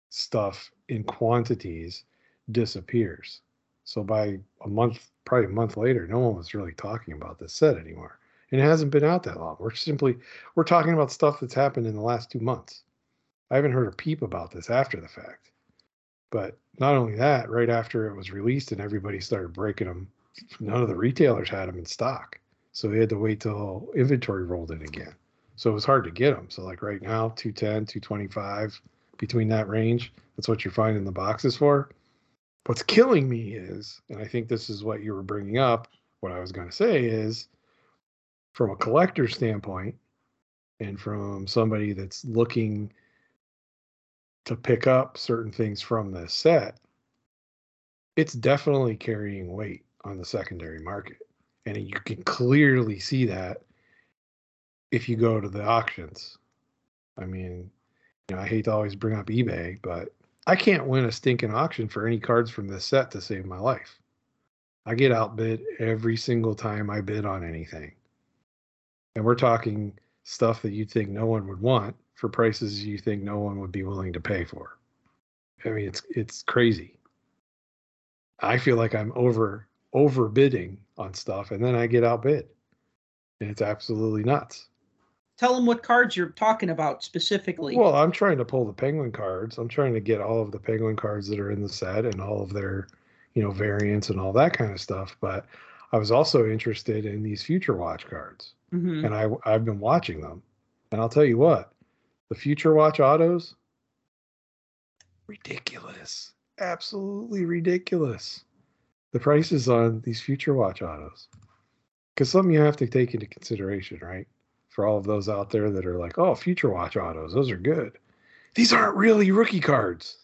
C: stuff in quantities disappears. So by a month, probably a month later, no one was really talking about this set anymore. And it hasn't been out that long. We're simply we're talking about stuff that's happened in the last two months. I haven't heard a peep about this after the fact. But not only that, right after it was released and everybody started breaking them, none of the retailers had them in stock. So they had to wait till inventory rolled in again. So it was hard to get them. So like right now, 210, 225, between that range, that's what you're finding the boxes for. What's killing me is, and I think this is what you were bringing up, what I was going to say is from a collector standpoint and from somebody that's looking to pick up certain things from this set, it's definitely carrying weight on the secondary market. And you can clearly see that if you go to the auctions. I mean, you know, I hate to always bring up eBay, but I can't win a stinking auction for any cards from this set to save my life. I get outbid every single time I bid on anything. And we're talking stuff that you think no one would want for prices you think no one would be willing to pay for. I mean, it's it's crazy. I feel like I'm over overbidding on stuff, and then I get outbid, and it's absolutely nuts.
B: Tell them what cards you're talking about specifically.
C: Well, I'm trying to pull the penguin cards. I'm trying to get all of the penguin cards that are in the set and all of their, you know, variants and all that kind of stuff. But I was also interested in these future watch cards,
B: Mhm.
C: and I I've been watching them, and I'll tell you what, the future watch autos, ridiculous, absolutely ridiculous. The prices on these future watch autos, because something you have to take into consideration, right? For all of those out there that are like, oh, future watch autos, those are good. These aren't really rookie cards.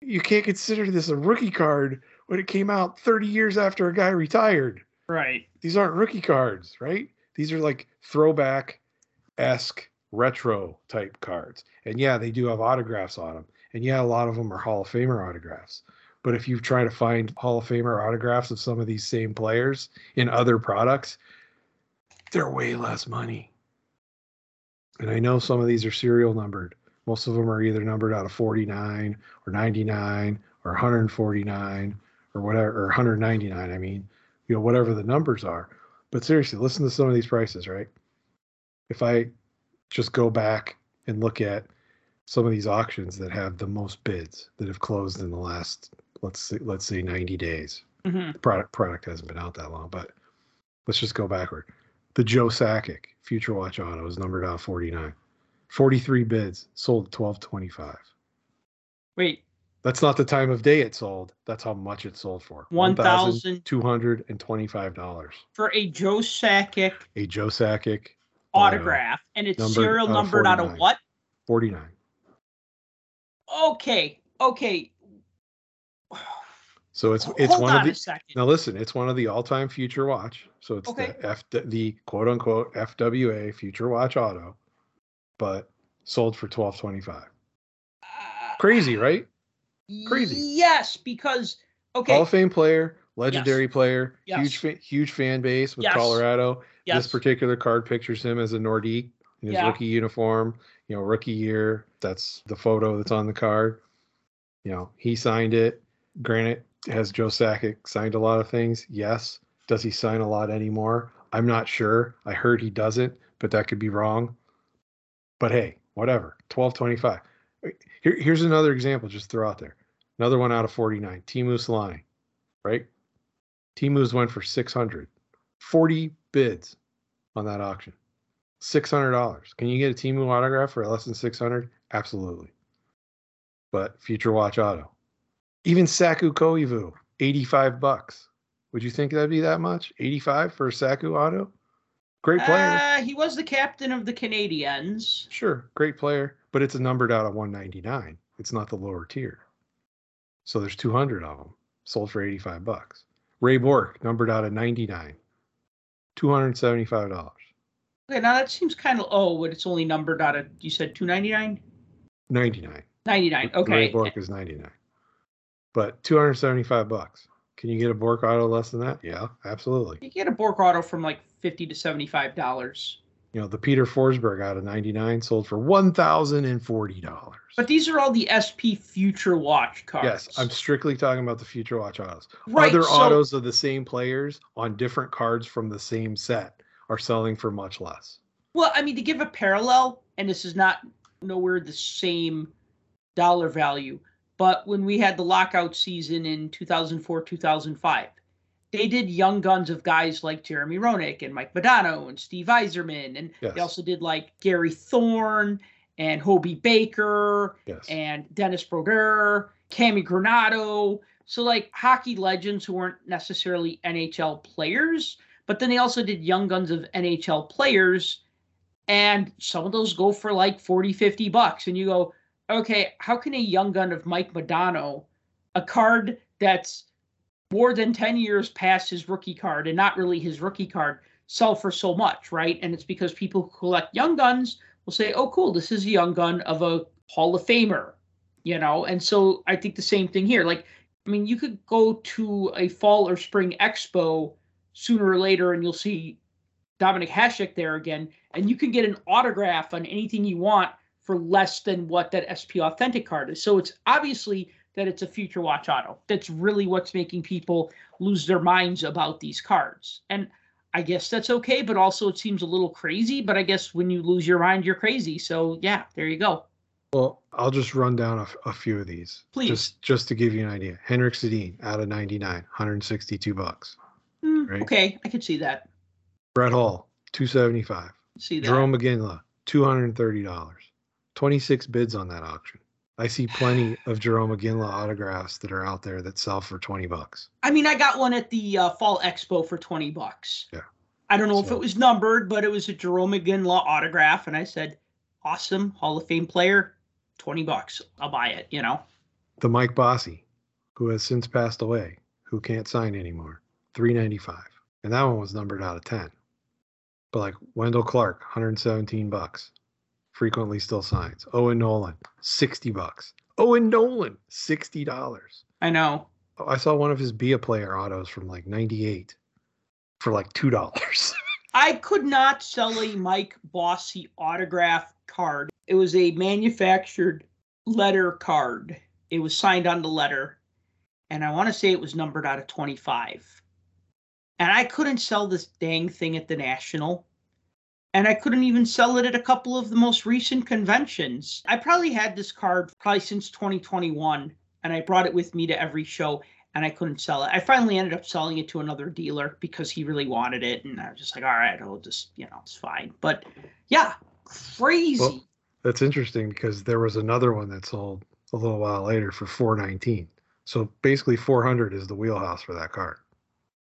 C: You can't consider this a rookie card when it came out 30 years after a guy retired
B: Right.
C: these aren't rookie cards, right? These are like throwback esque retro type cards. And yeah, they do have autographs on them. And yeah, a lot of them are Hall of Famer autographs. But if you try to find Hall of Famer autographs of some of these same players in other products, they're way less money. And I know some of these are serial numbered. Most of them are either numbered out of 49 or 99 or 149 or whatever, or 199, I mean you know whatever the numbers are. But seriously listen to some of these prices right? If i just go back and look at some of these auctions that have the most bids that have closed in the last let's say let's say 90 days.
B: Mhm.
C: the product product hasn't been out that long but let's just go backward. The joe sakic future watch auto is numbered out 49 43 bids sold 1225
B: Wait,
C: that's not the time of day it sold that's how much it sold for. $1225
B: for a Joe Sakic
C: a Joe Sakic auto,
B: autograph, and it's
C: numbered
B: serial numbered out of what?
C: 49.
B: Okay, okay.
C: So it's it's
B: Hold
C: one
B: on
C: of the now listen, it's one of the all-time future watch. So it's
B: Okay.
C: the F the quote unquote FWA future watch auto, but sold for 1225.
B: Uh,
C: Crazy, right? crazy.
B: Yes, because okay.
C: Hall of Fame player, legendary player,
B: Yes.
C: huge fa- huge fan base with
B: Yes.
C: Colorado.
B: yes.
C: This particular card pictures him as a Nordique in his
B: Yeah.
C: rookie uniform, you know, rookie year. That's the photo that's on the card. You know, he signed it. Granted, has Joe Sakic signed a lot of things? Yes. Does he sign a lot anymore? I'm not sure. I heard he doesn't, but that could be wrong. But hey, whatever. 1225. Here, here's another example just throw out there. Another one out of 49. Teemu Selanne, right? Teemu's went for 600. 40 bids on that auction. $600. Can you get a Timu autograph for less than 600? Absolutely. But Future Watch Auto. Even Saku Koivu, 85 bucks. Would you think that'd be that much? 85 for a Saku auto? Great player.
B: Uh, he was the captain of the Canadiens.
C: Sure, great player, but it's numbered out of 199. It's not the lower tier. So there's 200 of them sold for 85 bucks. Ray Bourque numbered out of 99. $275.
B: Okay, now that seems kind of oh, but it's only numbered out of you said two ninety nine.
C: 99.
B: 99. Okay.
C: Ray Bourque is 99. But 275 bucks. Can you get a Bourque auto less than that? Yeah, absolutely.
B: You get a Bourque auto from like fifty to seventy-five dollars.
C: You know, the Peter Forsberg out of 99 sold for $1,040.
B: But these are all the SP Future Watch cards.
C: Yes, I'm strictly talking about the Future Watch autos.
B: right.
C: Other
B: so-
C: autos of the same players on different cards from the same set are selling for much less.
B: Well, I mean, to give a parallel, and this is not nowhere the same dollar value, but when we had the lockout season in 2004, 2005, they did young guns of guys like Jeremy Roenick and Mike Modano and Steve Yzerman. And
C: Yes.
B: they also did like Gary Thorne and Hobey Baker
C: Yes.
B: and Dennis Broder, Cammi Granato. So like hockey legends who weren't necessarily NHL players, but then they also did young guns of NHL players. And some of those go for like 40, 50 bucks. And you go, okay, how can a young gun of Mike Modano, a card that's more than 10 years past his rookie card and not really his rookie card, sell for so much, right? And it's because people who collect young guns will say, oh, cool, this is a young gun of a Hall of Famer, you know? And so I think the same thing here. Like, I mean, you could go to a fall or spring expo sooner or later and you'll see Dominik Hasek there again, and you can get an autograph on anything you want for less than what that SP Authentic card is. So it's obviously that it's a future watch auto. That's really what's making people lose their minds about these cards. And I guess that's okay, but also it seems a little crazy. But I guess when you lose your mind, you're crazy. So yeah, there you go.
C: Well, I'll just run down a few of these.
B: Please.
C: Just just to give you an idea. Henrik Sedin out of 99, 162 bucks.
B: Hmm,
C: Right.
B: Okay, I could see that.
C: Brett Hull, 275.
B: See that.
C: Jarome Iginla, $230. 26 bids on that auction. I see plenty of Jarome Iginla autographs that are out there that sell for 20 bucks.
B: I mean, I got one at the uh, Fall Expo for 20 bucks.
C: Yeah.
B: I don't know if it was numbered, but it was a Jarome Iginla autograph. And I said, awesome, Hall of Fame player, 20 bucks. I'll buy it, you know?
C: The Mike Bossy, who has since passed away, who can't sign anymore, 395. And that one was numbered out of 10. But like Wendel Clark, 117 bucks. Frequently still signs. Owen Nolan, 60 bucks. Owen Nolan, $60.
B: I know.
C: I saw one of his Be a Player autos from like 98 for like $2.
B: I could not sell a Mike Bossy autograph card. It was a manufactured letter card. It was signed on the letter. And I want to say it was numbered out of 25. And I couldn't sell this dang thing at the National. And I couldn't even sell it at a couple of the most recent conventions. I probably had this card probably since 2021. And I brought it with me to every show and I couldn't sell it. I finally ended up selling it to another dealer because he really wanted it, and I was just like, all right, I'll just, you know, it's fine. But yeah, crazy.
C: Well, That's interesting because there was another one that sold a little while later for 419. So basically 400 is the wheelhouse for that card.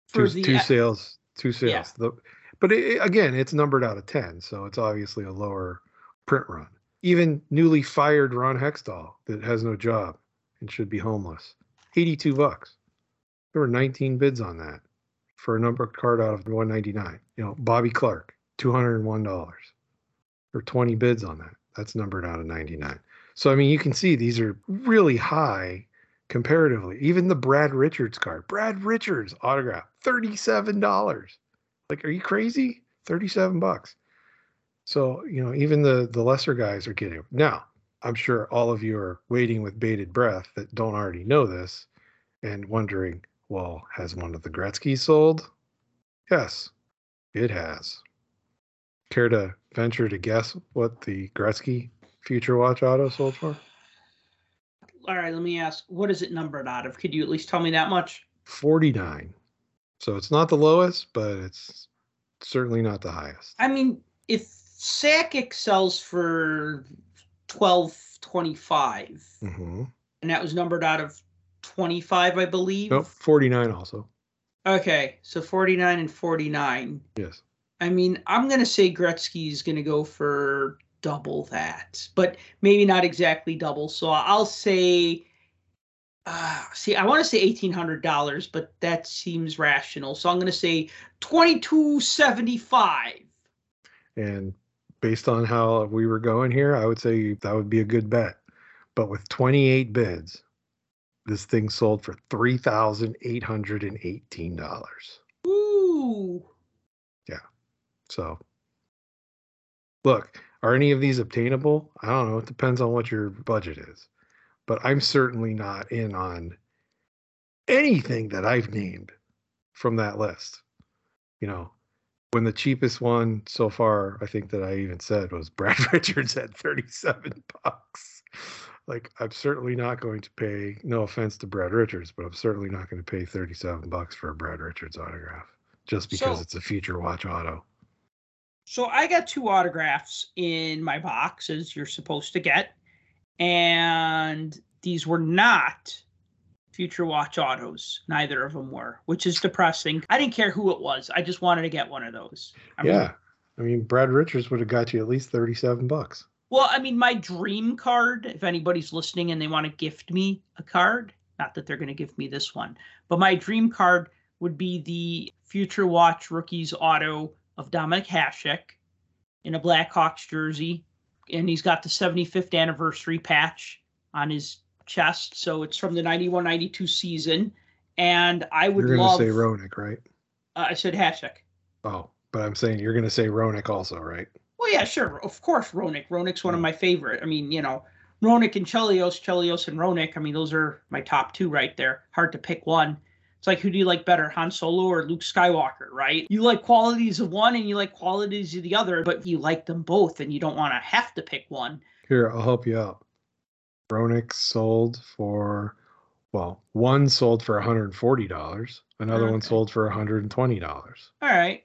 B: for
C: two,
B: the
C: two sales, two sales.
B: Yeah.
C: The, but it, again, it's numbered out of 10, so it's obviously a lower print run. Even newly fired Ron Hextall that has no job and should be homeless, 82 bucks. There were 19 bids on that for a numbered card out of 199. You know, Bobby Clarke, $201 or 20 bids on that. That's numbered out of 99. So I mean, you can see these are really high comparatively. Even the Brad Richards card, Brad Richards autograph, $37. Like, are you crazy? 37 bucks. So, you know, even the the lesser guys are getting. Now, I'm sure all of you are waiting with bated breath that don't already know this and wondering, well, has one of the Gretzky sold? Yes, it has. Care to venture to guess what the Gretzky Future Watch Auto sold for?
B: all right, let me ask, what is it numbered out of? Could you at least tell me that much?
C: 49. So it's not the lowest, but it's certainly not the highest.
B: I mean, if Sakic sells for twelve twenty five,
C: hmm
B: and that was numbered out of twenty five, I believe.
C: Nope, 49 also.
B: Okay, so forty nine and forty nine.
C: Yes.
B: I mean, I'm gonna say Gretzky's gonna go for double that, but maybe not exactly double. So I'll say, uh, see, I want to say eighteen hundred dollars, but that seems rational. So I'm gonna say twenty two seventy five.
C: And based on how we were going here, I would say that would be a good bet. But with 28 bids, this thing sold for three thousand eight hundred and eighteen dollars.
B: Ooh. Yeah.
C: So, look, are any of these obtainable? I don't know. It depends on what your budget is, but I'm certainly not in on anything that I've named from that list. You know, when the cheapest one so far, I think that I even said was Brad Richards at 37 bucks. Like, I'm certainly not going to pay, no offense to Brad Richards, but I'm certainly not going to pay 37 bucks for a Brad Richards autograph just because
B: So-
C: it's a future watch auto.
B: So I got two autographs in my box, as you're supposed to get, and these were not Future Watch autos. Neither of them were, which is depressing. I didn't care who it was. I just wanted to get one of those. I mean,
C: yeah. I mean, Brad Richards would have got you at least 37 bucks.
B: Well, I mean, my dream card, if anybody's listening and they want to gift me a card, not that they're going to give me this one, but my dream card would be the Future Watch Rookies auto of Dominik Hasek in a Blackhawks jersey. And he's got the 75th anniversary patch on his chest. So it's from the 91 92 season. And I would
C: You're to
B: love.
C: say Roenick, right?
B: uh, I said Hasek.
C: Oh, but I'm saying you're going to say Roenick also, right?
B: Well, yeah, sure. Of course, Roenick. Roenick's one of my favorite. I mean, you know, Roenick and Chelios, Chelios and Ronick. I mean, those are my top two right there. Hard to pick one. It's like, who do you like better, Han Solo or Luke Skywalker, right? You like qualities of one and you like qualities of the other, but you like them both and you don't want to have to pick one.
C: Here, I'll help you out. Roenick sold for, well, one sold for $140, another one sold for $120.
B: All right.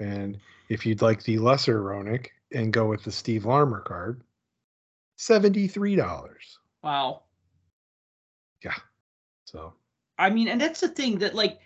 C: And if you'd like the lesser Roenick and go with the Steve Larmer card, $73.
B: Wow. Yeah.
C: So,
B: I mean, and that's the thing that like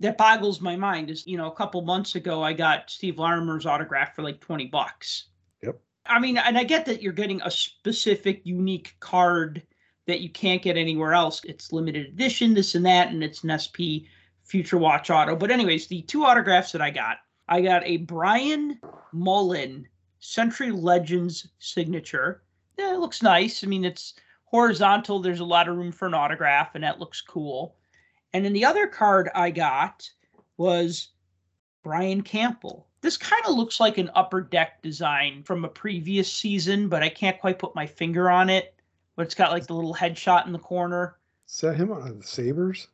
B: that boggles my mind is, you know, a couple months ago I got Steve Larmer's autograph for like 20 bucks.
C: Yep.
B: I mean, and I get that you're getting a specific unique card that you can't get anywhere else. It's limited edition, this and that, and it's an SP Future Watch Auto. But anyways, the two autographs that I got, I got a Brian Mullen Century Legends signature. Yeah, it looks nice. I mean, it's horizontal. There's a lot of room for an autograph, and that looks cool. And then the other card I got was Brian Campbell. This kind of looks like an upper deck design from a previous season, but I can't quite put my finger on it. But it's got like the little headshot in the corner.
C: is that him on the Sabres?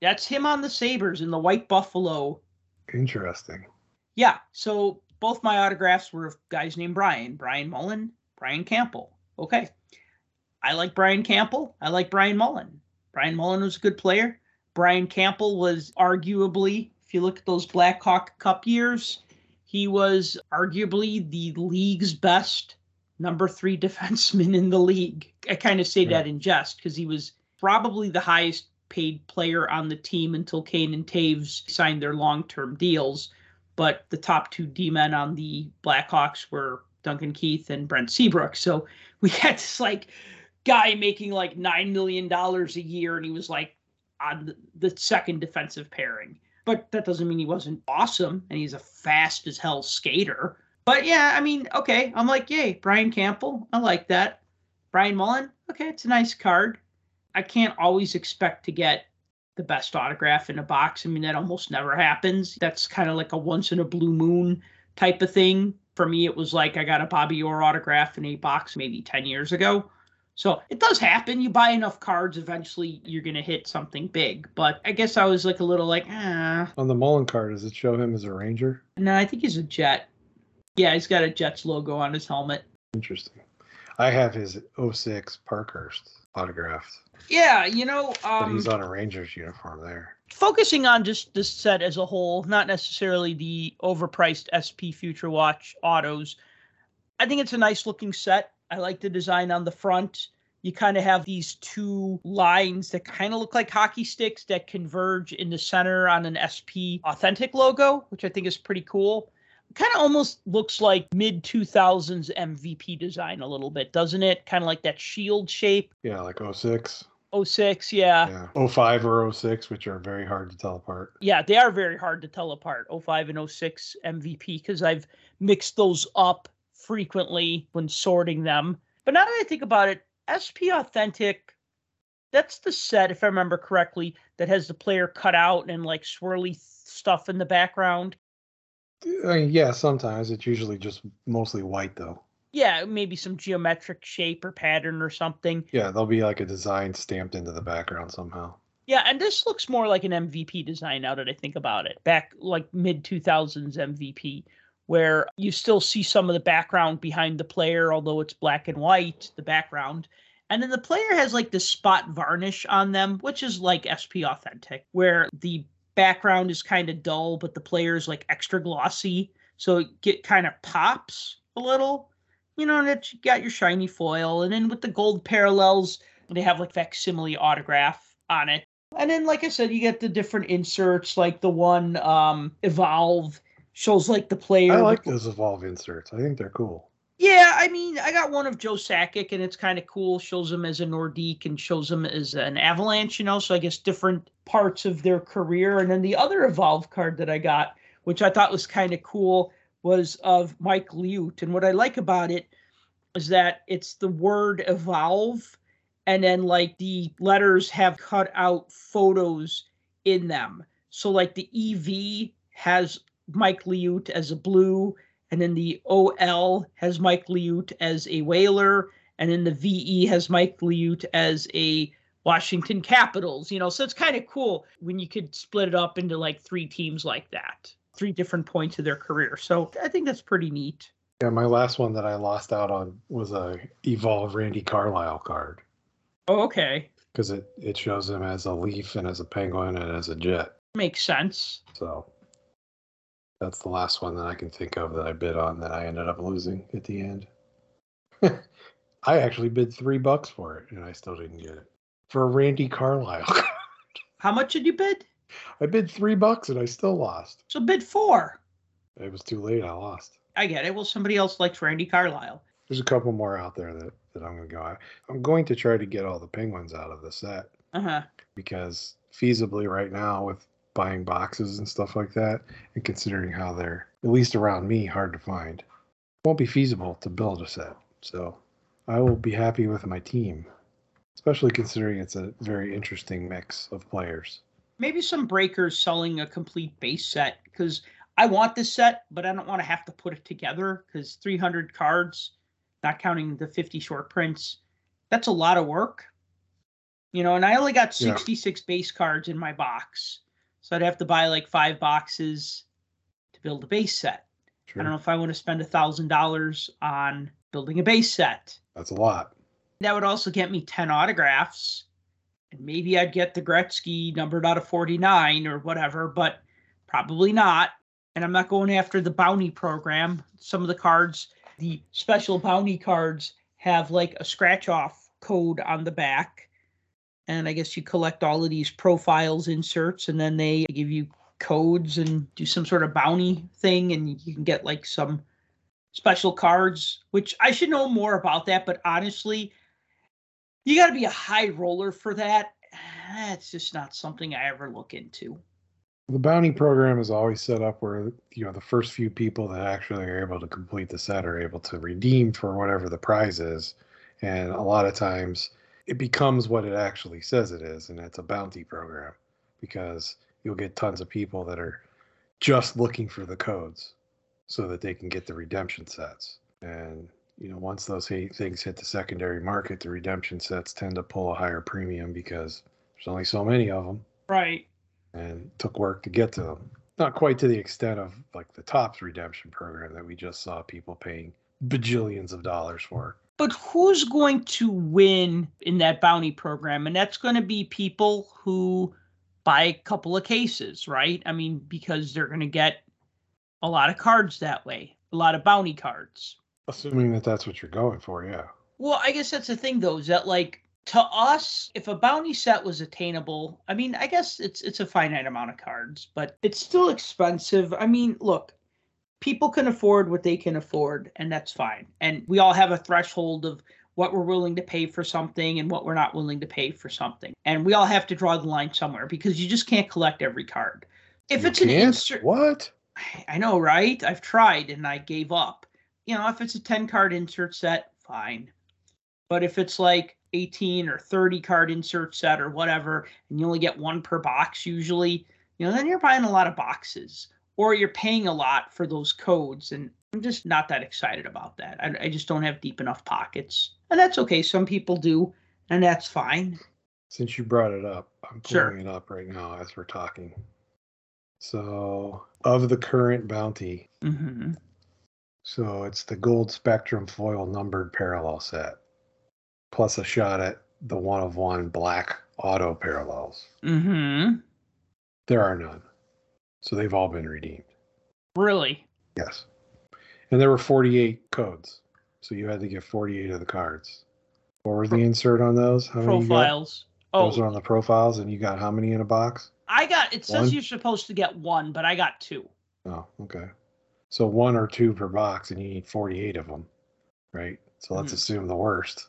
B: That's him on the Sabres in the white buffalo.
C: Interesting.
B: Yeah. So both my autographs were of guys named Brian, Brian Mullen, Brian Campbell. Okay. I like Brian Campbell. I like Brian Mullen. Brian Mullen was a good player. Brian Campbell was arguably, if you look at those Blackhawk Cup years, he was arguably the league's best number three defenseman in the league. I kind of say
C: Yeah.
B: that in jest because he was probably the highest paid player on the team until Kane and Toews signed their long term deals. But the top two D men on the Blackhawks were Duncan Keith and Brent Seabrook. So we had this like guy making like nine million dollars a year, and he was like Uh, on the, the second defensive pairing. But that doesn't mean he wasn't awesome, and he's a fast as hell skater. But yeah, I mean, okay, I'm like, yay, Brian Campbell, I like that. Brian Mullen, okay, it's a nice card. I can't always expect to get the best autograph in a box. I mean, that almost never happens. That's kind of like a once in a blue moon type of thing. For me, it was like I got a Bobby Orr autograph in a box maybe 10 years ago. So it does happen. You buy enough cards, eventually you're going to hit something big. But I guess I was like a little like, ah.
C: On the Mullen card, does it show him as a Ranger?
B: No, I think he's a Jet. Yeah, he's got a Jets logo on his helmet.
C: Interesting. I have his 06 Parkhurst autographed,
B: Yeah, you know,
C: but
B: um,
C: he's on a Rangers uniform there.
B: focusing on just this set as a whole, not necessarily the overpriced SP Future Watch autos. I think it's a nice looking set. I like the design on the front. You kind of have these two lines that kind of look like hockey sticks that converge in the center on an SP authentic logo, which I think is pretty cool. Kind of almost looks like mid 2000s MVP design a little bit, doesn't it? Kind of like that shield shape.
C: Yeah, like 06.
B: 06, yeah.
C: Yeah. 05 or 06, which are very hard to tell apart.
B: Yeah, they are very hard to tell apart. 05 and 06 MVP because I've mixed those up frequently when sorting them. But now that I think about it, SP Authentic That's the set, if I remember correctly, that has the player cut out and like swirly stuff in the background.
C: I yeah, sometimes it's usually just mostly white though.
B: Yeah, maybe some geometric shape or pattern or something.
C: Yeah, there'll be like a design stamped into the background somehow.
B: Yeah, and this looks more like an MVP design now that I think about it. Back like mid 2000s MVP, where you still see some of the background behind the player, although it's black and white, the background. And then the player has like this spot varnish on them, which is like SP Authentic, where the background is kind of dull, but the player is like extra glossy. So it get kind of pops a little, you know, and it's got your shiny foil. And then with the gold parallels, they have like facsimile autograph on it. And then, like I said, you get the different inserts, like the one um Evolve shows like the player.
C: I like those Evolve inserts. I think they're cool.
B: yeah, I mean, I got one of Joe Sakic, and it's kind of cool. Shows him as a Nordique and shows him as an Avalanche, you know. So I guess different parts of their career. And then the other Evolve card that I got, which I thought was kind of cool, was of Mike Liut. And what I like about it is that it's the word Evolve, and then like the letters have cut out photos in them. So like the EV has Mike Liut as a blue, and then the OL has Mike Liut as a whaler, and then the VE has Mike Liut as a Washington Capitals. You know, so it's kind of cool when you could split it up into like three teams like that, three different points of their career. So I think that's pretty neat.
C: Yeah, my last one that I lost out on was a Evolve Randy Carlyle card
B: Oh, okay.
C: because it it shows him as a leaf and as a penguin and as a jet.
B: Makes sense.
C: So that's the last one that I can think of that I bid on that I ended up losing at the end. I actually bid three bucks for it and I still didn't get it for a Randy Carlyle. card.
B: How much did you bid?
C: I bid three bucks and I still lost.
B: So bid four.
C: It was too late. I lost.
B: I get it. Well, somebody else likes Randy Carlyle.
C: There's a couple more out there that, that I'm going to go. I'm going to try to get all the penguins out of the set.
B: Uh huh.
C: because feasibly right now with buying boxes and stuff like that and considering how they're at least around me hard to find won't be feasible to build a set so i will be happy with my team especially considering it's a very interesting mix of players
B: maybe some breakers selling a complete base set because I want this set, but I don't want to have to put it together because 300 cards, not counting the 50 short prints, that's a lot of work. You know, and I only got
C: Yeah.
B: 66 base cards in my box. So I'd have to buy like five boxes to build a base set. I don't know if I want to spend a thousand dollars on building a base set.
C: that's a lot
B: That would also get me 10 autographs. And maybe I'd get the Gretzky numbered out of 49 or whatever, but probably not. And I'm not going after the bounty program. Some of the cards, the special bounty cards, have like a scratch off code on the back. And I guess you collect all of these profiles inserts and then they give you codes and do some sort of bounty thing. And you can get like some special cards, which I should know more about that. But honestly, you got to be a high roller for that. That's just not something I ever look into.
C: the bounty program is always set up where you know the first few people that actually are able to complete the set are able to redeem for whatever the prize is and a lot of times it becomes what it actually says it is and it's a bounty program because you'll get tons of people that are just looking for the codes so that they can get the redemption sets and you know once those things hit the secondary market the redemption sets tend to pull a higher premium because there's only so many of them
B: Right.
C: and took work to get to them. Not quite to the extent of like the Topps redemption program that we just saw people paying bajillions of dollars for.
B: But who's going to win in that bounty program? And that's going to be people who buy a couple of cases, right? I mean, because they're going to get a lot of cards that way, a lot of bounty cards.
C: Assuming that that's what you're going for, yeah.
B: Well, I guess that's the thing though, is that like to us, if a bounty set was attainable, I mean, I guess it's it's a finite amount of cards, but it's still expensive. I mean, look, people can afford what they can afford, and that's fine. And we all have a threshold of what we're willing to pay for something and what we're not willing to pay for something. And we all have to draw the line somewhere because you just can't collect every card. If
C: You
B: it's an
C: can't?
B: insert
C: what?
B: I know, right? I've tried and I gave up. You know, if it's a 10 card insert set, fine. But if it's like 18 or 30 card insert set or whatever, and you only get one per box usually, you know, then you're buying a lot of boxes or you're paying a lot for those codes. And I'm just not that excited about that. I, I just don't have deep enough pockets. And that's okay. Some people do, and that's fine.
C: Since you brought it up, I'm pulling
B: Sure.
C: it up right now as we're talking. So, of the current bounty,
B: hmm
C: so it's the gold spectrum foil numbered parallel set, plus a shot at the one of one black auto parallels.
B: hmm
C: There are none. So they've all been redeemed.
B: Really?
C: Yes. And there were 48 codes. So you had to get 48 of the cards. What was the insert on those? How?
B: Profiles. Oh,
C: Those are on the profiles, and you got how many in a box?
B: I got. It says
C: One?
B: you're supposed to get one, but I got two.
C: Oh, okay. So one or two per box, and you need 48 of them, right? So let's
B: Mhm.
C: assume the worst.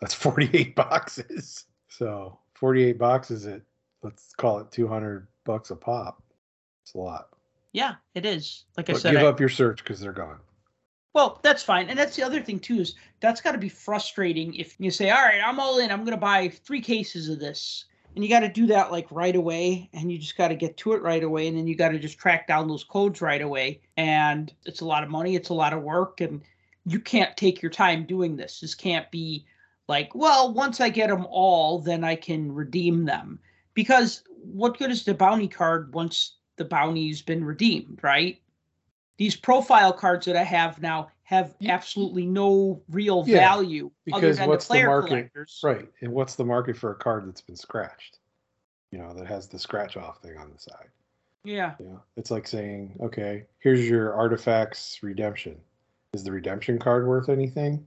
C: That's 48 boxes. So 48 boxes at let's call it 200 bucks a pop. It's a lot.
B: Yeah, it is. Like I said,
C: give
B: I-
C: up your search because they're gone.
B: Well, that's fine. And that's the other thing too is that's got to be frustrating if you say, "All right, I'm all in. I'm going to buy 3 cases of this." And you got to do that like right away and you just got to get to it right away and then you got to just track down those codes right away and it's a lot of money, it's a lot of work and you can't take your time doing this. This can't be like, "Well, once I get them all, then I can redeem them." Because what good is the bounty card once the bounty's been redeemed, right? these profile cards that I have now have absolutely no real
C: Yeah,
B: value other
C: because
B: than
C: what's
B: the
C: the market-
B: collectors.
C: Right. And what's the market for a card that's been scratched? You know, that has the scratch off thing on the side.
B: Yeah.
C: Know, it's like saying, okay, here's your artifacts redemption. Is the redemption card worth anything?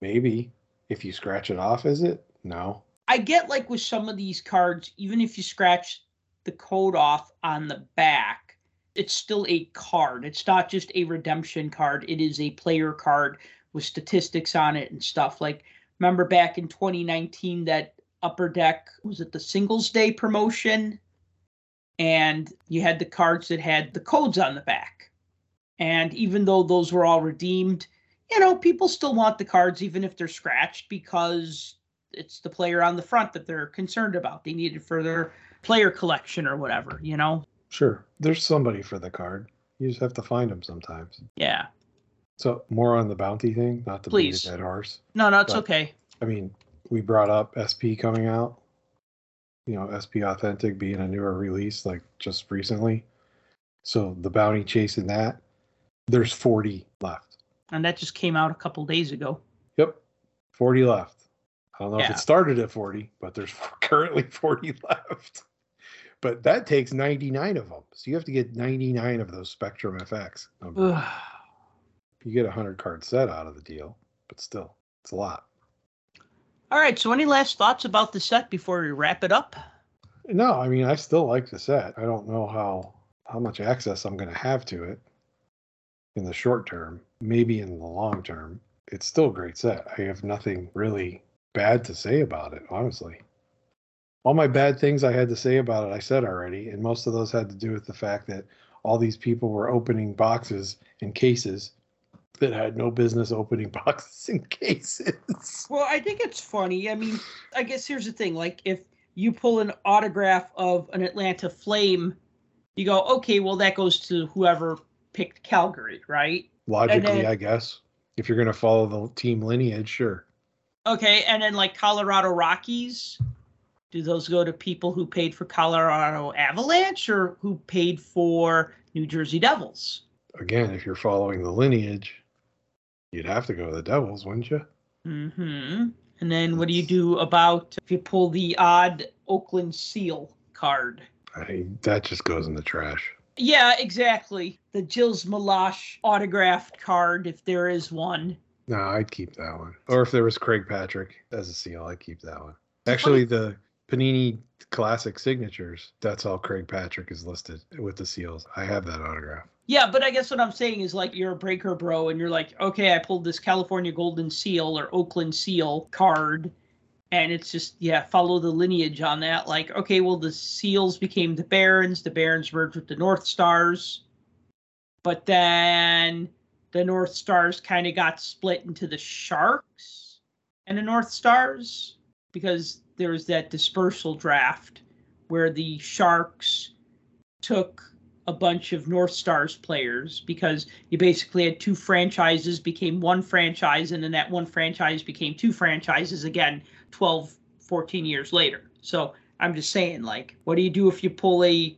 C: Maybe. If you scratch it off, is it? No.
B: I get like with some of these cards, even if you scratch the code off on the back, it's still a card. It's not just a redemption card. It is a player card with statistics on it and stuff. Like remember back in 2019 that upper deck was it the singles day promotion? And you had the cards that had the codes on the back. And even though those were all redeemed, you know, people still want the cards even if they're scratched because it's the player on the front that they're concerned about. They need it for their player collection or whatever, you know?
C: Sure. There's somebody for the card. You just have to find them sometimes.
B: Yeah.
C: So more on the bounty thing, not to
B: Please.
C: beat a dead horse.
B: No, no, it's
C: But-
B: okay.
C: I mean, we brought up SP coming out. You know, SP Authentic being a newer release, like just recently. So the bounty chasing that, there's 40 left.
B: And that just came out a couple days ago.
C: Yep, 40 left. I don't know if it started at 40, but there's currently 40 left. But that takes 99 of them. So you have to get 99 of those Spectrum FX. You get a 100 card set out of the deal, but still, it's a lot.
B: All right. So, any last thoughts about the set before we wrap it up?
C: No, I mean I still like the set. I don't know how how much access I'm going to have to it in the short term. Maybe in the long term, it's still a great set. I have nothing really bad to say about it, honestly. All my bad things I had to say about it, I said already, and most of those had to do with the fact that all these people were opening boxes and cases that had no business opening boxes and cases.
B: Well, I think it's funny. I mean, I guess here's the thing like, if you pull an autograph of an Atlanta Flame, you go, okay, well, that goes to whoever picked Calgary, right?
C: Logically,
B: then-
C: I guess. If you're going to follow the team lineage, sure.
B: Okay, and then like Colorado Rockies, do those go to people who paid for Colorado Avalanche or who paid for New Jersey Devils?
C: again, if you're following the lineage, you'd have to go to the Devils, wouldn't you?
B: Mm-hmm. And then what do you do about if you pull the odd Oakland Seal card?
C: I, that just goes in the trash.
B: Yeah, exactly. The Gilles Meloche autographed card, if there is one.
C: No, I'd keep that one. Or if there was Craig Patrick as a seal, I'd keep that one. Actually, the Panini Classic signatures, that's all Craig Patrick is listed with the seals. I have that autograph.
B: Yeah, but I guess what I'm saying is like you're a breaker bro and you're like, okay, I pulled this California Golden Seal or Oakland Seal card. And it's just, yeah, follow the lineage on that. Like, okay, well, the Seals became the Barons, the Barons merged with the North Stars. But then the North Stars kind of got split into the Sharks and the North Stars. because there was that dispersal draft where the Sharks took a bunch of North Stars players because you basically had two franchises became one franchise and then that one franchise became two franchises again 12 14 years later. So I'm just saying like what do you do if you pull a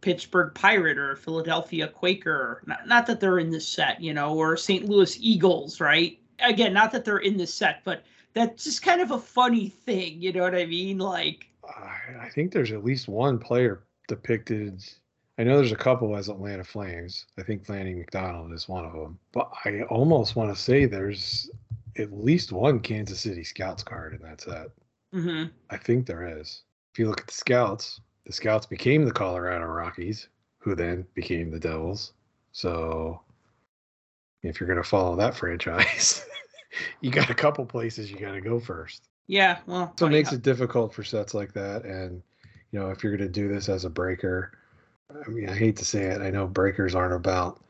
B: Pittsburgh Pirate or Philadelphia Quaker? Not, not that they're in this set, you know, or St. Louis Eagles, right? Again, not that they're in this set, but that's just kind of a funny thing, you know what I mean? Like
C: I, think there's at least one player depicted I know there's a couple as Atlanta Flames. I think Lanny McDonald is one of them. But I almost want to say there's at least one Kansas City Scouts card in that set.
B: hmm
C: I think there is. If you look at the Scouts, the Scouts became the Colorado Rockies, who then became the Devils. So if you're going to follow that franchise, you got a couple places you got to go first.
B: Yeah, well,
C: So it makes it difficult for sets like that. And, you know, if you're going to do this as a breaker, I mean, I hate to say it, I know breakers aren't about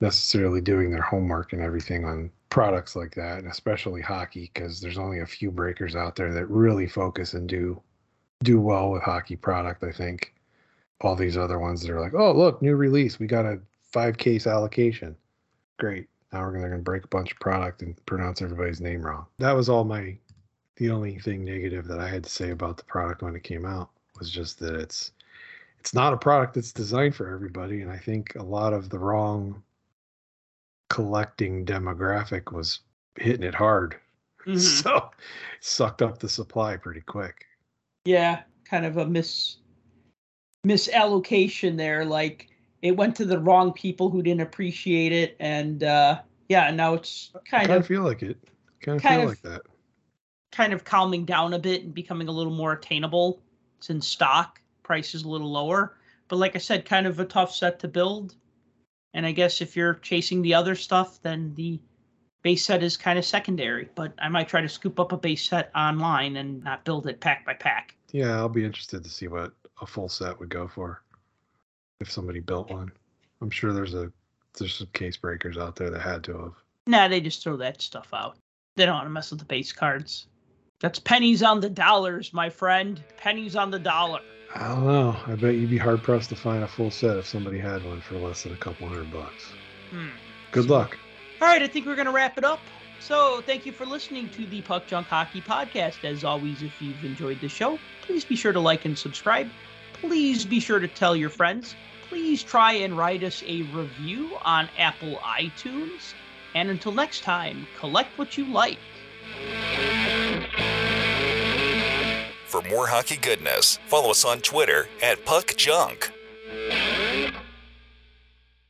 C: necessarily doing their homework and everything on products like that, and especially hockey, because there's only a few breakers out there that really focus and do do well with hockey product. I think all these other ones that are like, oh, look, new release, we got a five case allocation. Great. Now we're gonna, gonna break a bunch of product and pronounce everybody's name wrong. That was all my the only thing negative that I had to say about the product when it came out was just that it's it's not a product that's designed for everybody and I think a lot of the wrong collecting demographic was hitting it hard.
B: Mhm.
C: So sucked up the supply pretty quick.
B: Yeah, kind of a miss misallocation there. Like it went to the wrong people who didn't appreciate it, and uh, yeah, now it's kind
C: kind of
B: of
C: feel like it. Kind of
B: kind
C: feel
B: of-
C: like that.
B: kind of calming down a bit and becoming a little more attainable. It's in stock, price is a little lower, but like I said, kind of a tough set to build. And I guess if you're chasing the other stuff, then the base set is kind of secondary. But I might try to scoop up a base set online and not build it pack by pack.
C: Yeah, I'll be interested to see what a full set would go for if somebody built one. I'm sure there's a there's some case breakers out there that had to have.
B: Nah, they just throw that stuff out. They don't want to mess with the base cards. That's pennies on the dollars, my friend. Pennies on the dollar.
C: I don't know. I bet you'd be hard pressed to find a full set if somebody had one for less than a couple hundred bucks.
B: Hmm.
C: Good luck.
B: All right, I think we're going to wrap it up. So, thank you for listening to the Puck Junk Hockey Podcast. As always, if you've enjoyed the show, please be sure to like and subscribe. Please be sure to tell your friends. Please try and write us a review on Apple iTunes. And until next time, collect what you like.
A: For more hockey goodness, follow us on Twitter at Puck Junk.